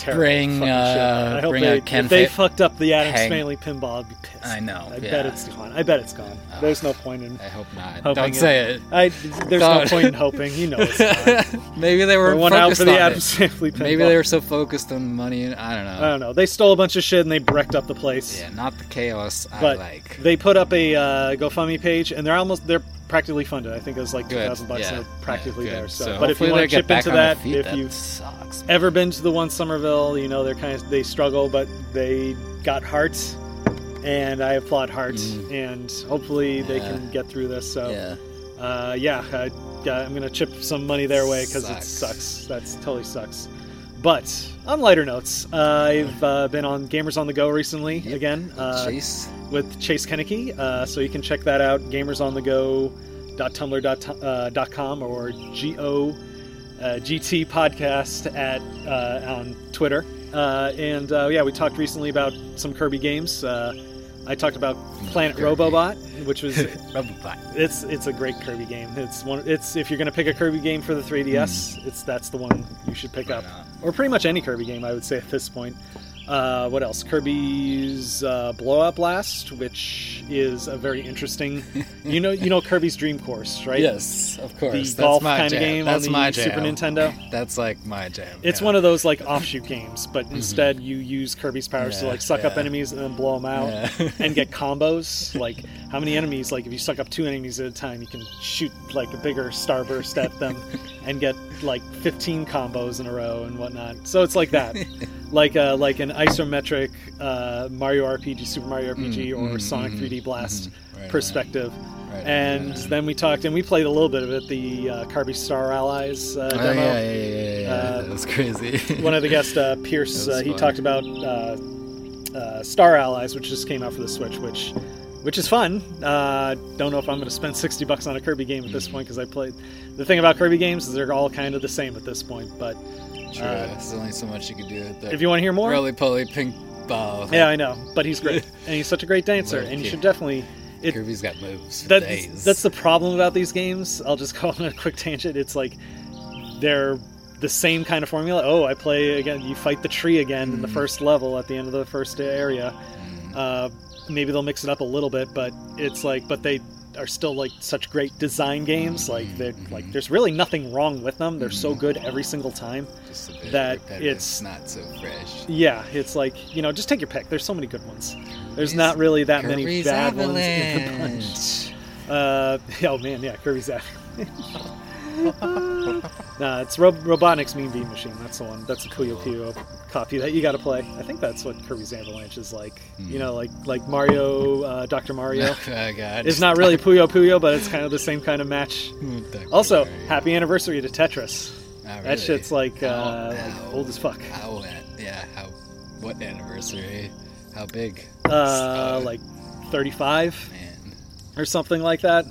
terrible. Bring, uh, I hope bring they, out Ken if they Fa- fucked up the Adams Hang- Family pinball, I'd be pissed. I know, I yeah. bet it's gone. I bet it's gone. There's no point in. I hope not. Don't say it. I, there's no point in hoping. You know it's gone. Maybe they were one out for the on Adams it. Pinball. Maybe they were so focused on money. and I don't know. I don't know. They stole a bunch of shit and they wrecked up the place. Yeah, not the chaos I but like. they put up a uh, GoFundMe page and they're almost they're practically funded. I think it was like two thousand bucks yeah, and they're practically yeah, there. So, So but if you want to chip into that, feet. if That you sucks, ever been to the one Somerville, you know they're kind of they struggle, but they got hearts, and I applaud hearts, and hopefully they Mm. Can get through this. So Yeah. uh, yeah, I, I'm gonna chip some money their way because it Sucks. sucks. That's totally sucks. But on lighter notes, uh, I've uh, been on Gamers on the Go recently again. Uh, Chase. with Chase Kennecke. Uh, so you can check that out, gamersonthego.tumblr.com or G-O uh, GT podcast at uh, on Twitter. Uh, and uh, yeah, we talked recently about some Kirby games. I talked about mm, Planet Kirby. Robobot, which was Robobot. it's it's a great Kirby game. It's one. It's if you're gonna pick a Kirby game for the 3DS, mm. it's that's the one you should pick up, or pretty much any Kirby game I would say at this point. Uh, what else? Kirby's uh, Blow Up Blast, which is a very interesting. you know, you know Kirby's Dream Course, right? Yes, of course. The That's golf my kind of game That's on the my Super. Nintendo. That's like my jam. It's yeah. one of those like offshoot games, but instead you use Kirby's powers to like suck up enemies and then blow them out Yeah. and get combos. Like how many enemies? Like if you suck up two enemies at a time, you can shoot like a bigger starburst at them and get like 15 combos in a row and whatnot. So it's like that, like uh, like an isometric uh, Mario RPG, Super Mario RPG, or mm, Sonic mhm, 3D Blast Right, right. perspective. Right, and then we talked and we played a little bit of it, the uh, Kirby Star Allies uh, Oh, demo. yeah, yeah, yeah, yeah, yeah. Uh, that was crazy. one of the guests, uh, Pierce, uh, he talked about uh, uh, Star Allies, which just came out for the Switch, which which is fun. Uh, don't know if I'm going to spend sixty bucks on a Kirby game at this Mm. point because I played. The thing about Kirby games is they're all kind of the same at this point. But True. uh, There's only so much you can do with that. if you want to hear more, roly poly pink ball. yeah, I know. But he's great, and he's such a great dancer, and you should definitely. It, Kirby's got moves. For that's days. that's the problem about these games. I'll just go on a quick tangent. It's like they're the same kind of formula. Oh, I play again. You fight the tree again in the Mm. first level at the end of the first area. Uh, maybe they'll mix it up a little bit, but it's like, but they are still like such great design games. Like they Mm-hmm. like there's really nothing wrong with them. They're so good every single time Just a bit that it's not so fresh. yeah, it's like you know, just take your pick. There's so many good ones. There's not really that many bad ones in the bunch. Uh, oh man, yeah, Kirby's Avalanche. nah, it's Rob- Robotnik's Mean Bean Machine. That's the one. That's a Puyo Puyo copy that you got to play. I think that's what Kirby's Avalanche is like. You know, like like Mario, uh, Doctor Mario. oh god. It's not really Puyo Puyo, but it's kind of the same kind of match. Also, happy anniversary to Tetris. Oh, That shit's like, uh, how- like old as fuck. How? Yeah. How? What anniversary? How big? Uh, like 35 or something like that.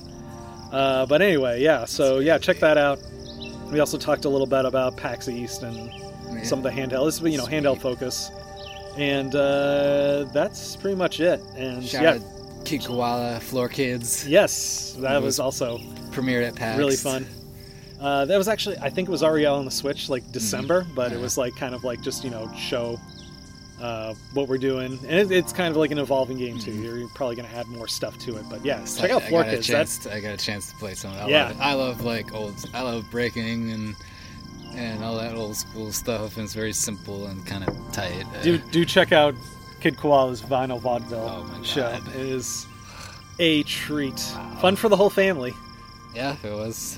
Uh, but anyway, yeah. So yeah, check that out. We also talked a little bit about PAX East and some of the handheld. This is you know handheld focus, and uh, that's pretty much it. And Shout yeah, out Kid Koala, Floor Kids. yes, that was, was also premiered at PAX. really fun. Uh, that was actually I think it was out on the Switch like December, but it Mm-hmm. Yeah. was like kind of like just you know show uh, what we're doing, and it, it's kind of like an evolving game too. You're probably going to add more stuff to it, but yeah, check out Mm-hmm. I Floor got a Kids. chance That's to- I got a chance to play some. of that. I Yeah. love. I love like old. I love breaking and and all that old school stuff. And it's very simple and kind of tight. Uh, do do check out Kid Koala's vinyl vaudeville Oh my show. It is a treat, fun for the whole family. yeah, it was.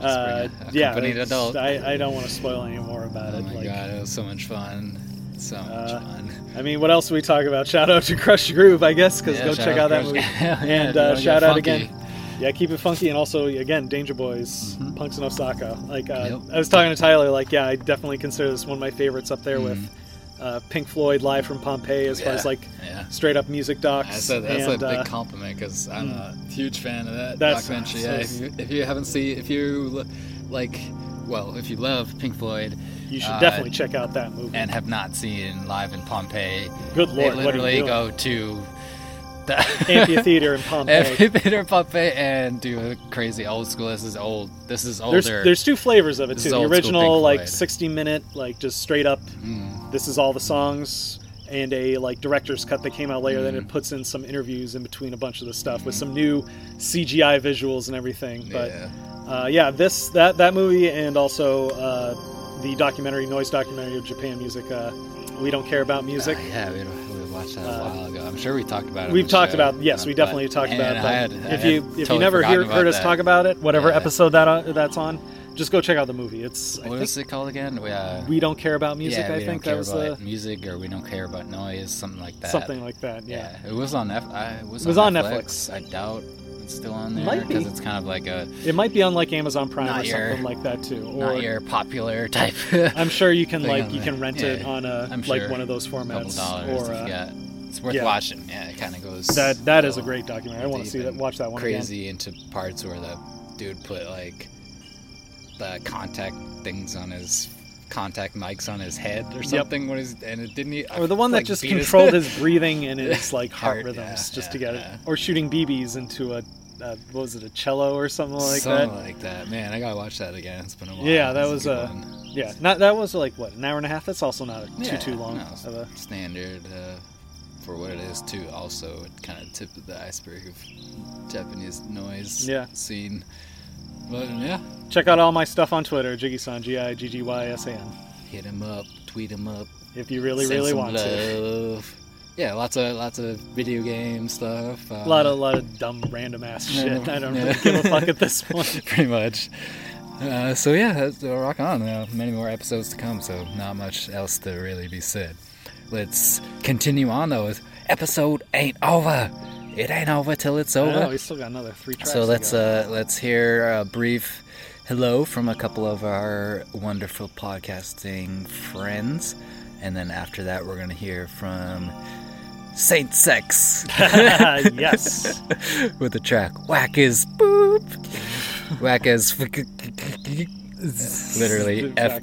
Uh, yeah, accompanied it's- adult. I, I don't want to spoil any more about Oh it. my like, god, it was so much fun. So much Uh, fun. I mean, what else do we talk about? Shout out to Krush Groove, I guess, because Yeah, go check out out that movie. And uh, shout out again. Yeah, keep it funky, and also again, Danger Boys, Punks in Osaka. Like uh, Yep. I was talking to Tyler, like yeah, I definitely consider this one of my favorites up there with Mhm. uh, Pink Floyd live from Pompeii, as far as like yeah. straight up music docs. That's a, that's and, a big uh, compliment because I'm a huge fan of that documentary. Yeah, if you, if you haven't seen, if you like, well, if you love Pink Floyd, you should uh, definitely check out that movie. and have not seen live in Pompeii, Good they lord, what are literally you doing? go to the Amphitheater in Pompeii. amphitheater in Pompeii and do a crazy old school. This is old. This is older. There's there's two flavors of it This too. The original like 60 minute like just straight up. Mm. This is all the songs. And a like director's cut that came out later. Then Mm. it puts in some interviews in between a bunch of the stuff with some new CGI visuals and everything. But yeah. uh, yeah, this that that movie and also uh, the documentary, noise documentary of Japan music. Uh, we don't care about music. Uh, yeah, we, we watched that a Uh, while ago. I'm sure we talked about it. We've talked show, about yes, we but- definitely talked and about. I But had- I if you if you never hear, heard us that. talk about it, whatever Yeah. episode that uh, that's on, just go check out the movie. It's I What was it called again? We, uh, we don't care about music. yeah, I think that was the music, or we don't care about noise, something like that. something like that. Yeah. Yeah, it was on Netflix. I, it was, It was on, on Netflix. I doubt it's still on there Might be. because it's kind of like a It might be on like Amazon Prime or your- something like that too. Or not your popular type. I'm sure you can like you can rent it on a I'm like sure. one of those formats or uh. It's worth yeah. watching. Yeah, it kind of goes. that that is a great documentary. I want to see that watch that one again. Crazy into parts where the dude put like the contact things on his contact mics on his head or something. What is and it didn't. e- Or the one that just his- controlled his breathing and his like heart Heart, rhythms yeah, just to yeah, get it. Or shooting BBs into a uh, what was it a cello or something like something that. like that. Man, I gotta watch that again. It's been a while. Yeah, that That's was good a yeah. Not that was like what an hour and a half. That's also not too Yeah, too long. no, of a- standard uh, for what it is too. Also, it kind of tip of the iceberg of Japanese noise Yeah. scene. But yeah, Check out all my stuff on Twitter, Giggy-san, G I G G Y S A N. hit him up, tweet him up. If you really really want to. love. Yeah, lots of lots of video game stuff. Uh, A lot of lot of dumb random ass shit. I don't yeah. really give a fuck at this point. pretty much. Uh, so yeah, uh, rock on. Uh, many more episodes to come, so not much else to really be said. Let's continue on though. with Episode ain't over. It ain't over till it's over. we still got another three tracks. So let's uh, let's hear a brief hello from a couple of our wonderful podcasting friends, and then after that we're gonna hear from Saint Sex. yes. with the track "Whack is Boop." Whack is literally F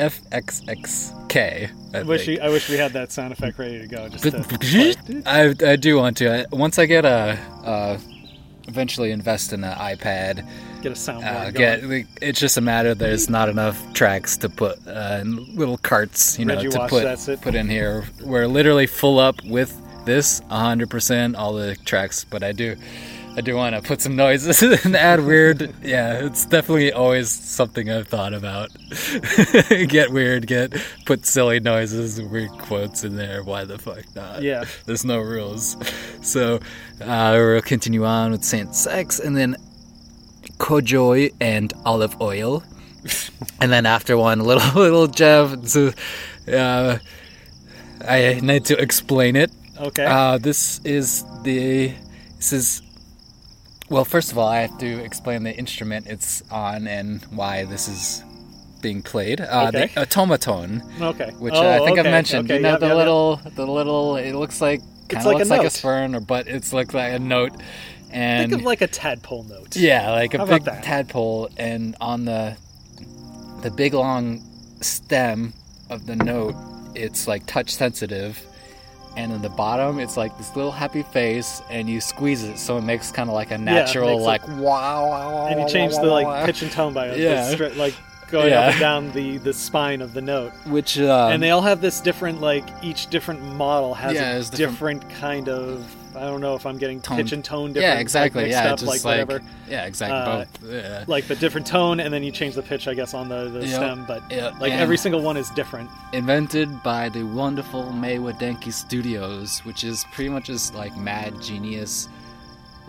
X X F X X K. I wish we, I wish we had that sound effect ready to go. Just to, I, I do want to. Once I get a, uh, eventually invest in an iPad, get a soundboard uh, get like, it's just a matter there's not enough tracks to put uh, in little carts, you know, Reggie to Wash, put put in here. We're literally full up with this 100% all the tracks, but I do. I do want to put some noises and add weird. Yeah, it's definitely always something I've thought about. get weird, get put silly noises weird quotes in there. Why the fuck not? Yeah. There's no rules. So uh, we'll continue on with Saint Sex and then Kojoy and olive oil. and then after one little little jab, so, uh, I need to explain it. Okay. Uh, this is the this is well. First of all, I have to explain the instrument it's on and why this is being played. Uh, Okay. The otamatone, okay. which Oh, I think I've mentioned. Okay, you know yep, the yep, yep. little the little. It looks like kind of like a looks like a spurn, or but it's looks like a note. And Think of like a tadpole note. yeah, like a How big tadpole, and on the the big long stem of the note, it's like touch sensitive, and in the bottom, it's like this little happy face, and you squeeze it, so it makes kind of like a natural, makes like wow, wow, And you change wow, the like wow, pitch and tone by Yeah. stri- like going Yeah. up and down the the spine of the note. which um, and they all have this different like each different model has Yeah, a different, different- kind of I don't know if I'm getting Tone. pitch and tone different. yeah, exactly, like, yeah, up, just like, whatever. yeah, exactly, Uh, both, yeah. Like the different tone, and then you change the pitch, I guess, on the, the Yep, stem. But yep, like and- every single one is different. invented by the wonderful Meiwa Denki Studios, which is pretty much just like mad genius,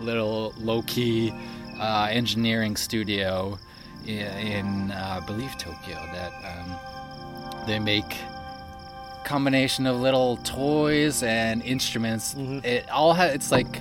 little low key uh, engineering studio in, in uh, I believe Tokyo that um, they make combination of little toys and instruments. Mhm. It all ha- it's like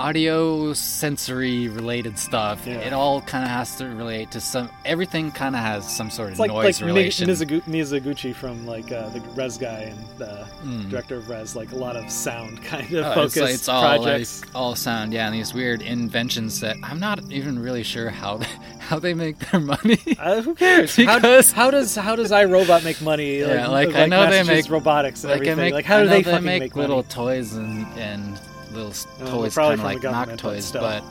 audio sensory related stuff. Yeah. It all kind of has to relate to some. Everything kind of has some sort of like noise like Mi- relation. Mizugu- Miyazaguchi from like uh, the Rez guy and the Mm. director of Rez, like a lot of sound kind of Oh, focused it's, like, it's all projects. like all sound, yeah, and these weird inventions that I'm not even really sure how they, how they make their money. Uh, who cares? Because- how, how does how does iRobot make money? Yeah, like, I know they make robotics and like, everything. make, like how do they they fucking make, make little money? toys and and little toys, kind of like knock government, but toys, but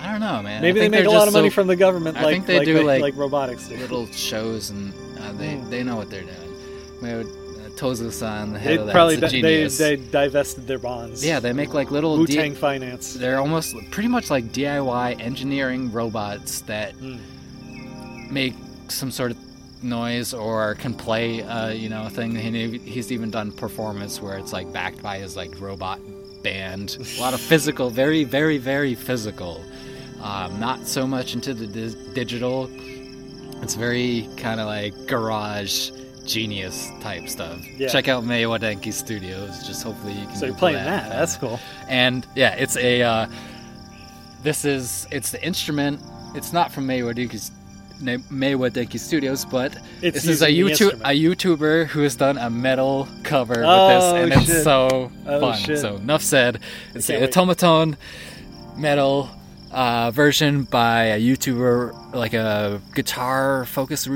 I don't know, man. I Maybe they make a lot of money so- from the government, I like think they like, do like, like, like robotics do. little shows, and uh, they Mm. they know what they're doing. Maybe, uh, Tosa-san, the head They of that's probably a di- they, genius. they divested their bonds. yeah, they make like little Wu Tang Finance. They're almost pretty much like DIY engineering robots that Mm. make some sort of noise or can play, uh, you know, a thing. He, he's even done performance where it's like backed by his like robot band. a lot of physical, very, very, very physical. Um, not so much into the dis- digital. It's very kind of like garage genius type stuff. Yeah. Check out Meiwa Denki Studios. Just hopefully you can. So you're playing that. That's cool. and yeah, it's a. Uh, this is it's the instrument. It's not from Meiwa Denki, Meiwa Denki Studios, but It's this is a YouTube a YouTuber who has done a metal cover Oh, with this, and shit. it's so Oh, fun. shit. So enough said. It's can't a wait. otamatone metal uh, version by a YouTuber, like a guitar focused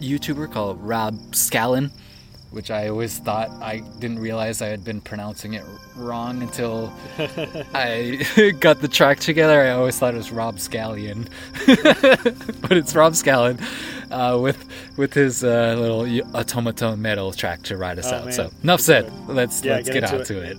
YouTuber called Rob Scallon, which I always thought I didn't realize I had been pronouncing it wrong until I got the track together. I always thought it was Rob Scallion, but it's Rob Scallon uh, with with his uh, little otamatone metal track to ride us Oh, out. man. So enough said. Let's Yeah, let's get get, on it. to it.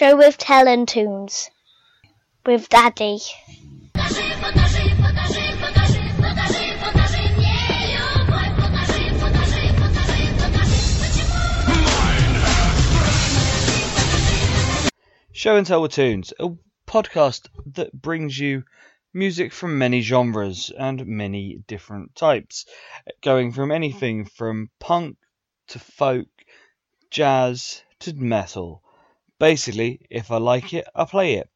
Show with Tunes with Daddy. Show and Tell with Tunes, a podcast that brings you music from many genres and many different types, going from anything from punk to folk, jazz to metal. Basically, if I like mm. it, I play it.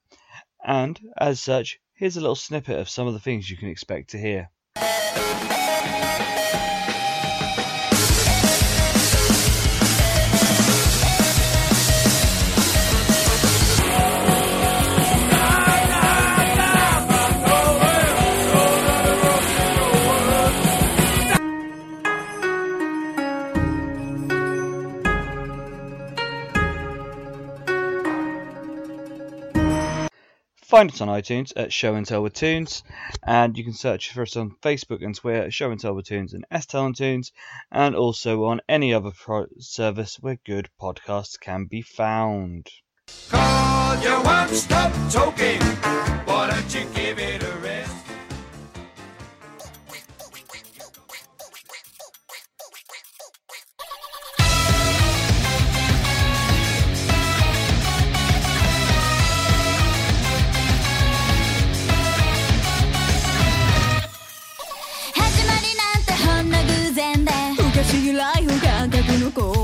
And, as such, here's a little snippet of some of the things you can expect to hear. Find us on iTunes at Show and Tell with Tunes, and you can search for us on Facebook and Twitter at Show and Tell with Tunes and S Tell and Tunes, and also on any other pro- service where good podcasts can be found. Call you won't stop talking. Why don't you give it a rest? go.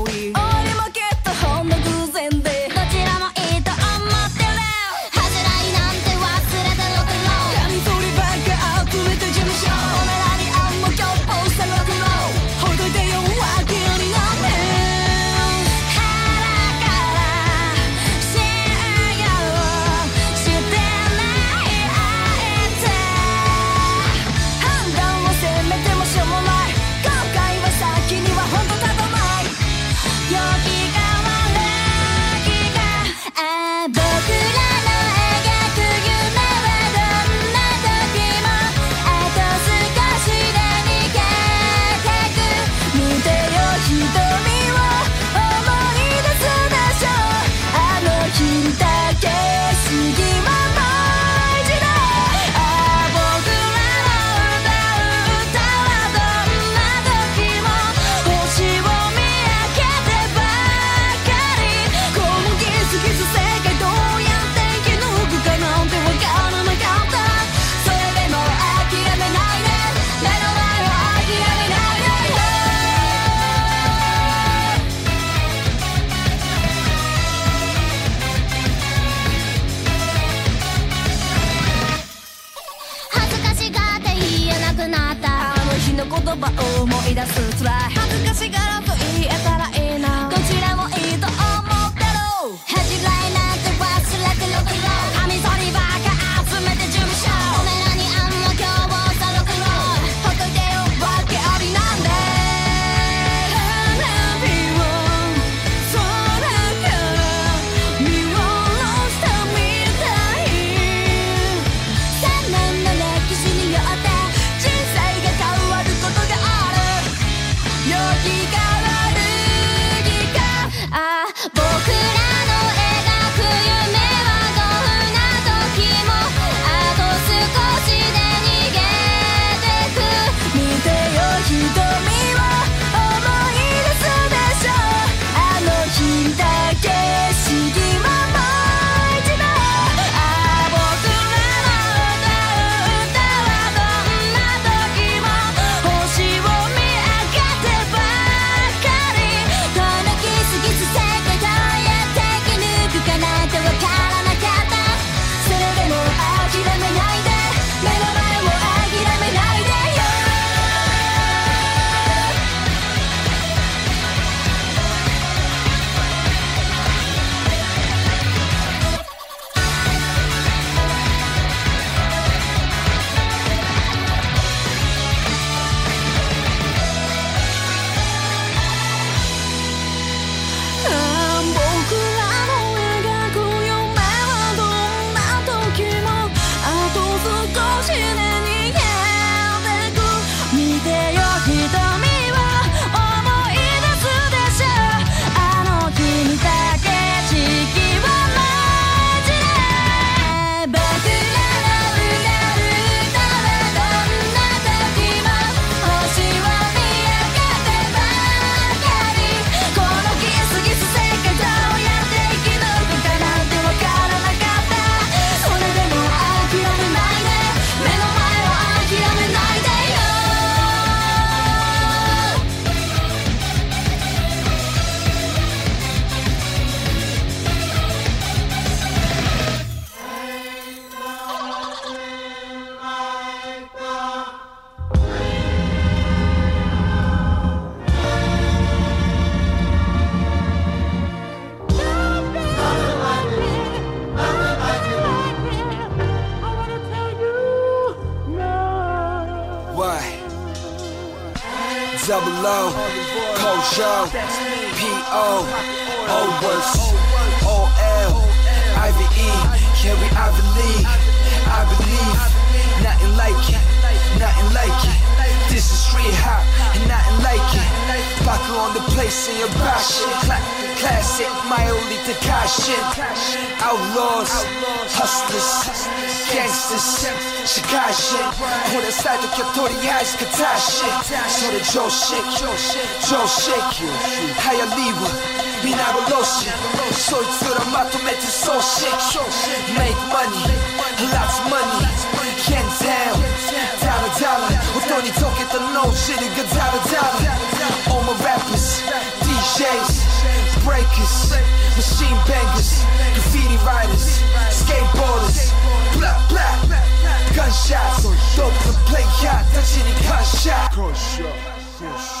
Joe shake, Joe shake, 하얀 리본 미나고 로션 소유처럼 마토매트 소식 Make money, lots of money. Can't tell, dollar dollar. 어떠니 좋겠던 no shit. 이거 dollar dollar. All my rappers, DJs, breakers, machine bangers, graffiti writers, skateboarders, blah blah. Gunshots, dope to play yeah. touching the gunshot. gunshot gunshot.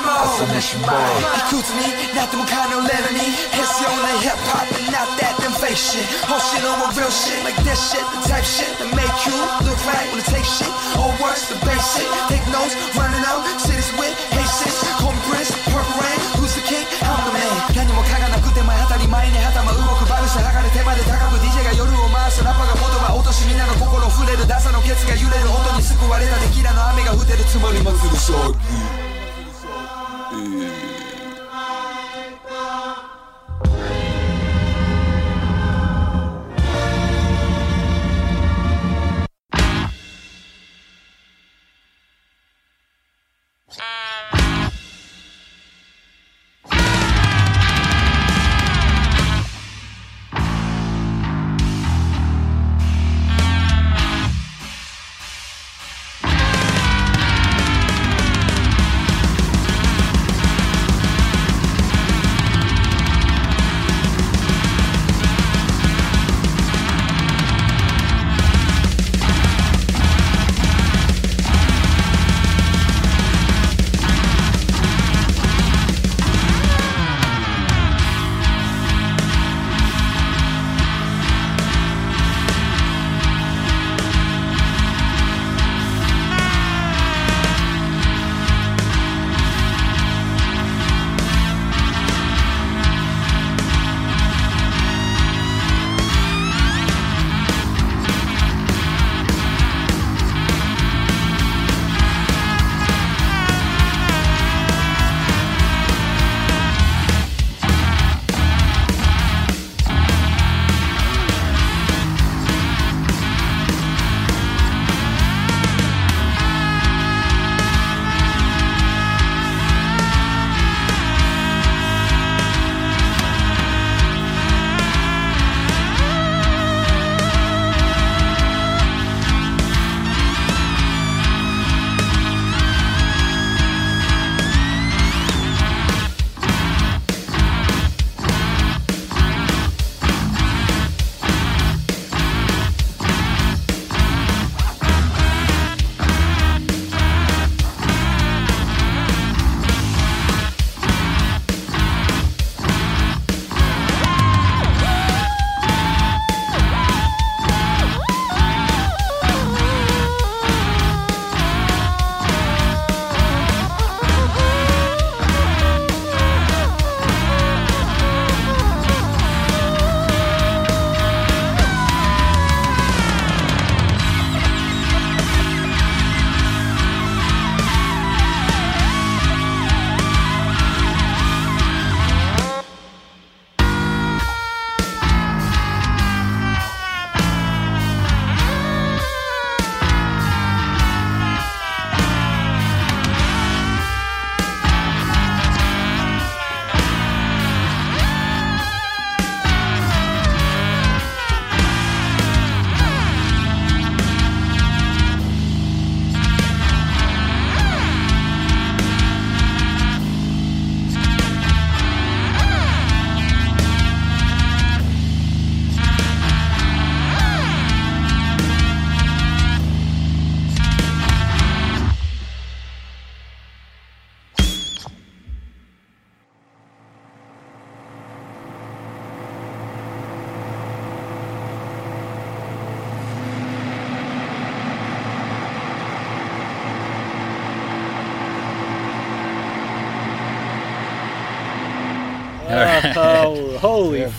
朝飯前いくつになっても金をレベルに必要な hip hop and not that them fake shit 欲しいのは real shit like that shit the type shit that make you look right when I take shit or worse the basic take notes running out cities with haste home prince purple rain who's the king I'm the man 何もかがなくて前当たり前に頭動くバルス剥がれ手まで高く DJ が夜を回すラッパが言葉落としみんなの心触れるダサのケツが揺れる音に救われたテキラの雨が降ってるつもり祭る騒ぎ、Música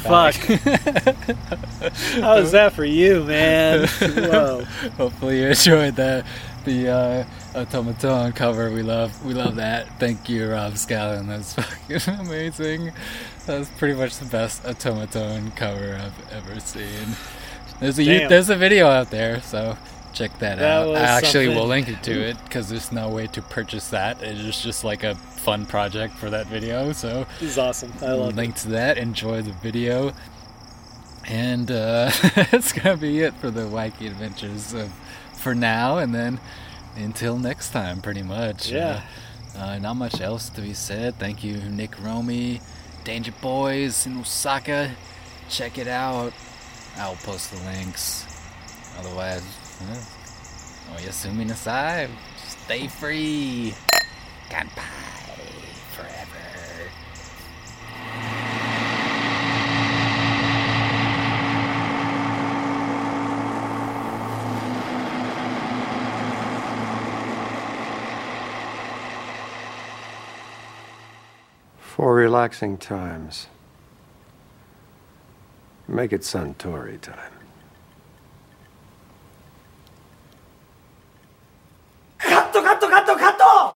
fuck! How was that for you, man? Whoa. Hopefully you enjoyed that. the uh, otamatone cover. We love we love that. Thank you, Rob Scallon. That's fucking amazing. That's pretty much the best otamatone cover I've ever seen. There's a Damn. there's a video out there, so check that, That out. actually will link it to it because there's no way to purchase that. It's just like a fun project for that video. So This is awesome. I love it. link to that. Enjoy the video. And uh, that's gonna be it for the wacky adventures of, for now, and then until next time, pretty much. Yeah. Uh, uh, not much else to be said. Thank you, Nick Romy, Danger Boys in Osaka. Check it out. I'll post the links. Otherwise, uh, Oyasumi Nasai. Stay free. Goodbye forever. For relaxing times, make it Suntory time. カットカットカットカット！